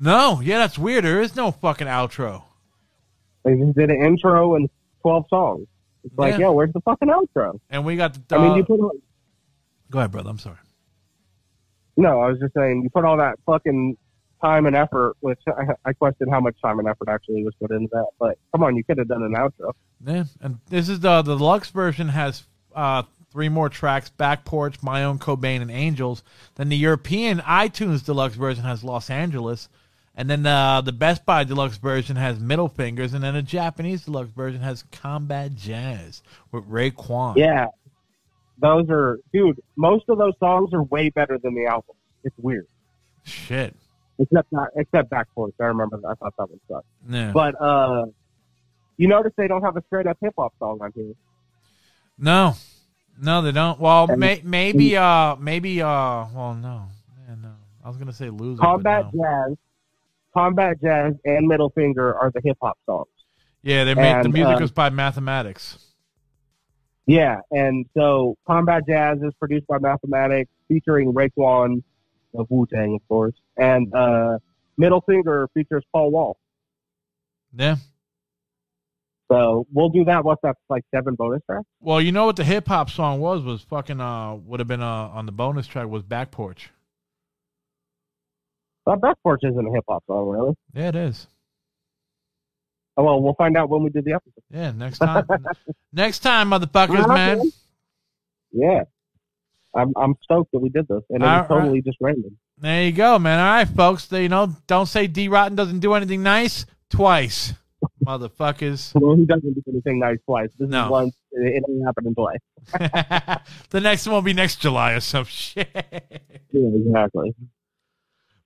No, yeah, that's weird. There is no fucking outro. They just did an intro and twelve songs. It's like, Yeah. yo, where's the fucking outro? And we got the. I mean, uh, you put all, go ahead, brother. I'm sorry. no, I was just saying, you put all that fucking time and effort, which I, I question how much time and effort actually was put into that. But come on, you could have done an outro. Yeah, and this is the the deluxe version has uh, three more tracks: Back Porch, My Own Cobain, and Angels. Then the European iTunes deluxe version has Los Angeles, and then uh, the Best Buy deluxe version has Middle Fingers, and then the Japanese deluxe version has Combat Jazz with Raekwon. Yeah, those are, dude. Most of those songs are way better than the album. It's weird, Shit. except not except Back Porch. I remember that. I thought that one sucked. Yeah. But uh, you notice they don't have a straight up hip hop song on here. No, no, they don't. Well, may, maybe, uh, maybe, uh, well, no, yeah, no. I was gonna say loser. Combat no. Jazz, Combat Jazz, and Middle Finger are the hip hop songs. Yeah, they made the music uh, was by Mathematics. Yeah, and so Combat Jazz is produced by Mathematics, featuring Raekwon of Wu Tang, of course, and uh, Middle Finger features Paul Wall. Yeah. So we'll do that. What's that? Like seven bonus tracks? Well, you know what the hip hop song was? Was fucking uh would have been uh on the bonus track was Back Porch. Well, Back Porch isn't a hip hop song, really. Yeah, it is. Oh, well, we'll find out when we do the episode. Yeah, next time. (laughs) next time, motherfuckers, man. Yeah, I'm I'm stoked that we did this, and it was All right. totally just random. There you go, man. All right, folks. They, you know, don't say Dee Rotten doesn't do anything nice twice, (laughs) motherfuckers. Well, he doesn't do anything nice twice. This No. is once. It, it ain't happening (laughs) twice. the next one will be next July or some shit. Yeah, exactly.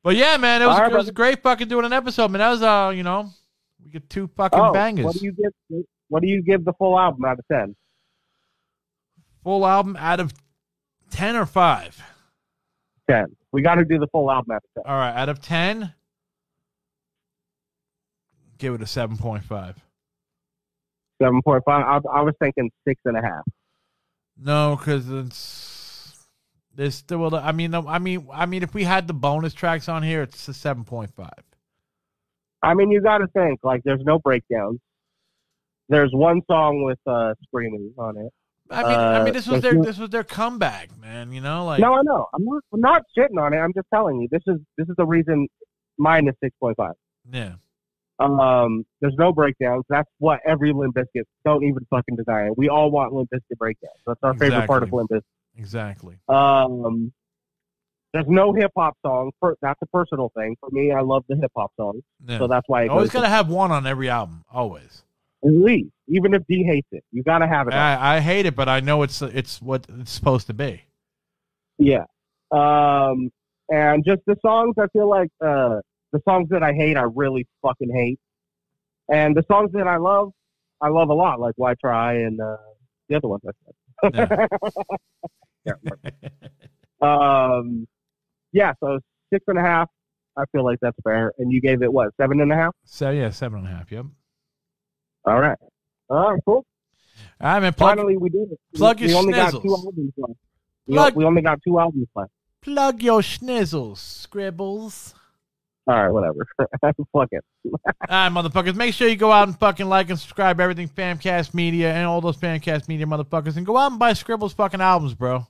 But yeah, man, it was, right, it was brother. great fucking doing an episode, man. That was uh, you know, we get two fucking Oh, bangers. what do you give? What do you give the full album out of ten? Full album out of ten or five. ten. We got to do the full album out of ten. All right, out of ten, give it a seven point five. Seven point five. I, I was thinking six and a half. No, because it's there's still. I mean, I mean, I mean, if we had the bonus tracks on here, it's a seven point five. I mean, you got to think like there's no breakdowns. There's one song with uh screaming on it. I mean, I Uh, mean, this was their this was their comeback, man. You know, like no, I know. I'm not. I'm not shitting on it. I'm just telling you. This is this is the reason mine is six point five. yeah, Um, there's no breakdowns. That's what every Limp Bizkit. Don't even fucking it. We all want Limp Bizkit breakdowns. That's our favorite part of Exactly. Limp Bizkit. Exactly. Um, there's no hip hop song. Per, that's a personal thing for me. I love the hip hop songs, Yeah. so that's why I Always goes got to have one on every album. Always. at least, even if Dee hates it, you gotta have it. I, I hate it, but I know it's it's what it's supposed to be. Yeah. Um, and just the songs, I feel like uh, the songs that I hate, I really fucking hate. And the songs that I love, I love a lot, like Why Try and uh, the other ones I said. Can't remember. (laughs) um, yeah, so six and a half. I feel like that's fair. And you gave it what, seven and a half? So yeah, seven and a half. Yep. All right. All right, cool. All right, man. Plug, Finally, we did it. plug we, your we only got two albums left. We, we only got two albums left. plug your schnizzles, scribbles. All right, whatever. (laughs) Fuck it. All right, motherfuckers. Make sure you go out and fucking like and subscribe everything Famcast Media and all those Famcast Media motherfuckers, and go out and buy Skribbal's fucking albums, bro.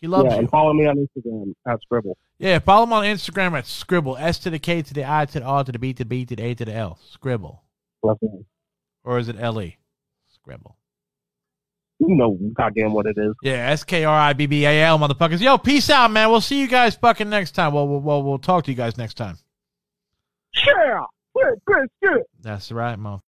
He loves yeah, you. and follow me on Instagram at Skribbal. Yeah, follow him on Instagram at Skribbal. S to the K to the I to the R to the B to the B to the A to the L. Skribbal. Love. Or is it L E? Skribbal. You know goddamn what it is. Yeah, S K R I B B A L, motherfuckers. Yo, peace out, man. We'll see you guys fucking next time. Well, we'll, we'll, we'll talk to you guys next time. Yeah. Good, good, good. That's right, motherfucker.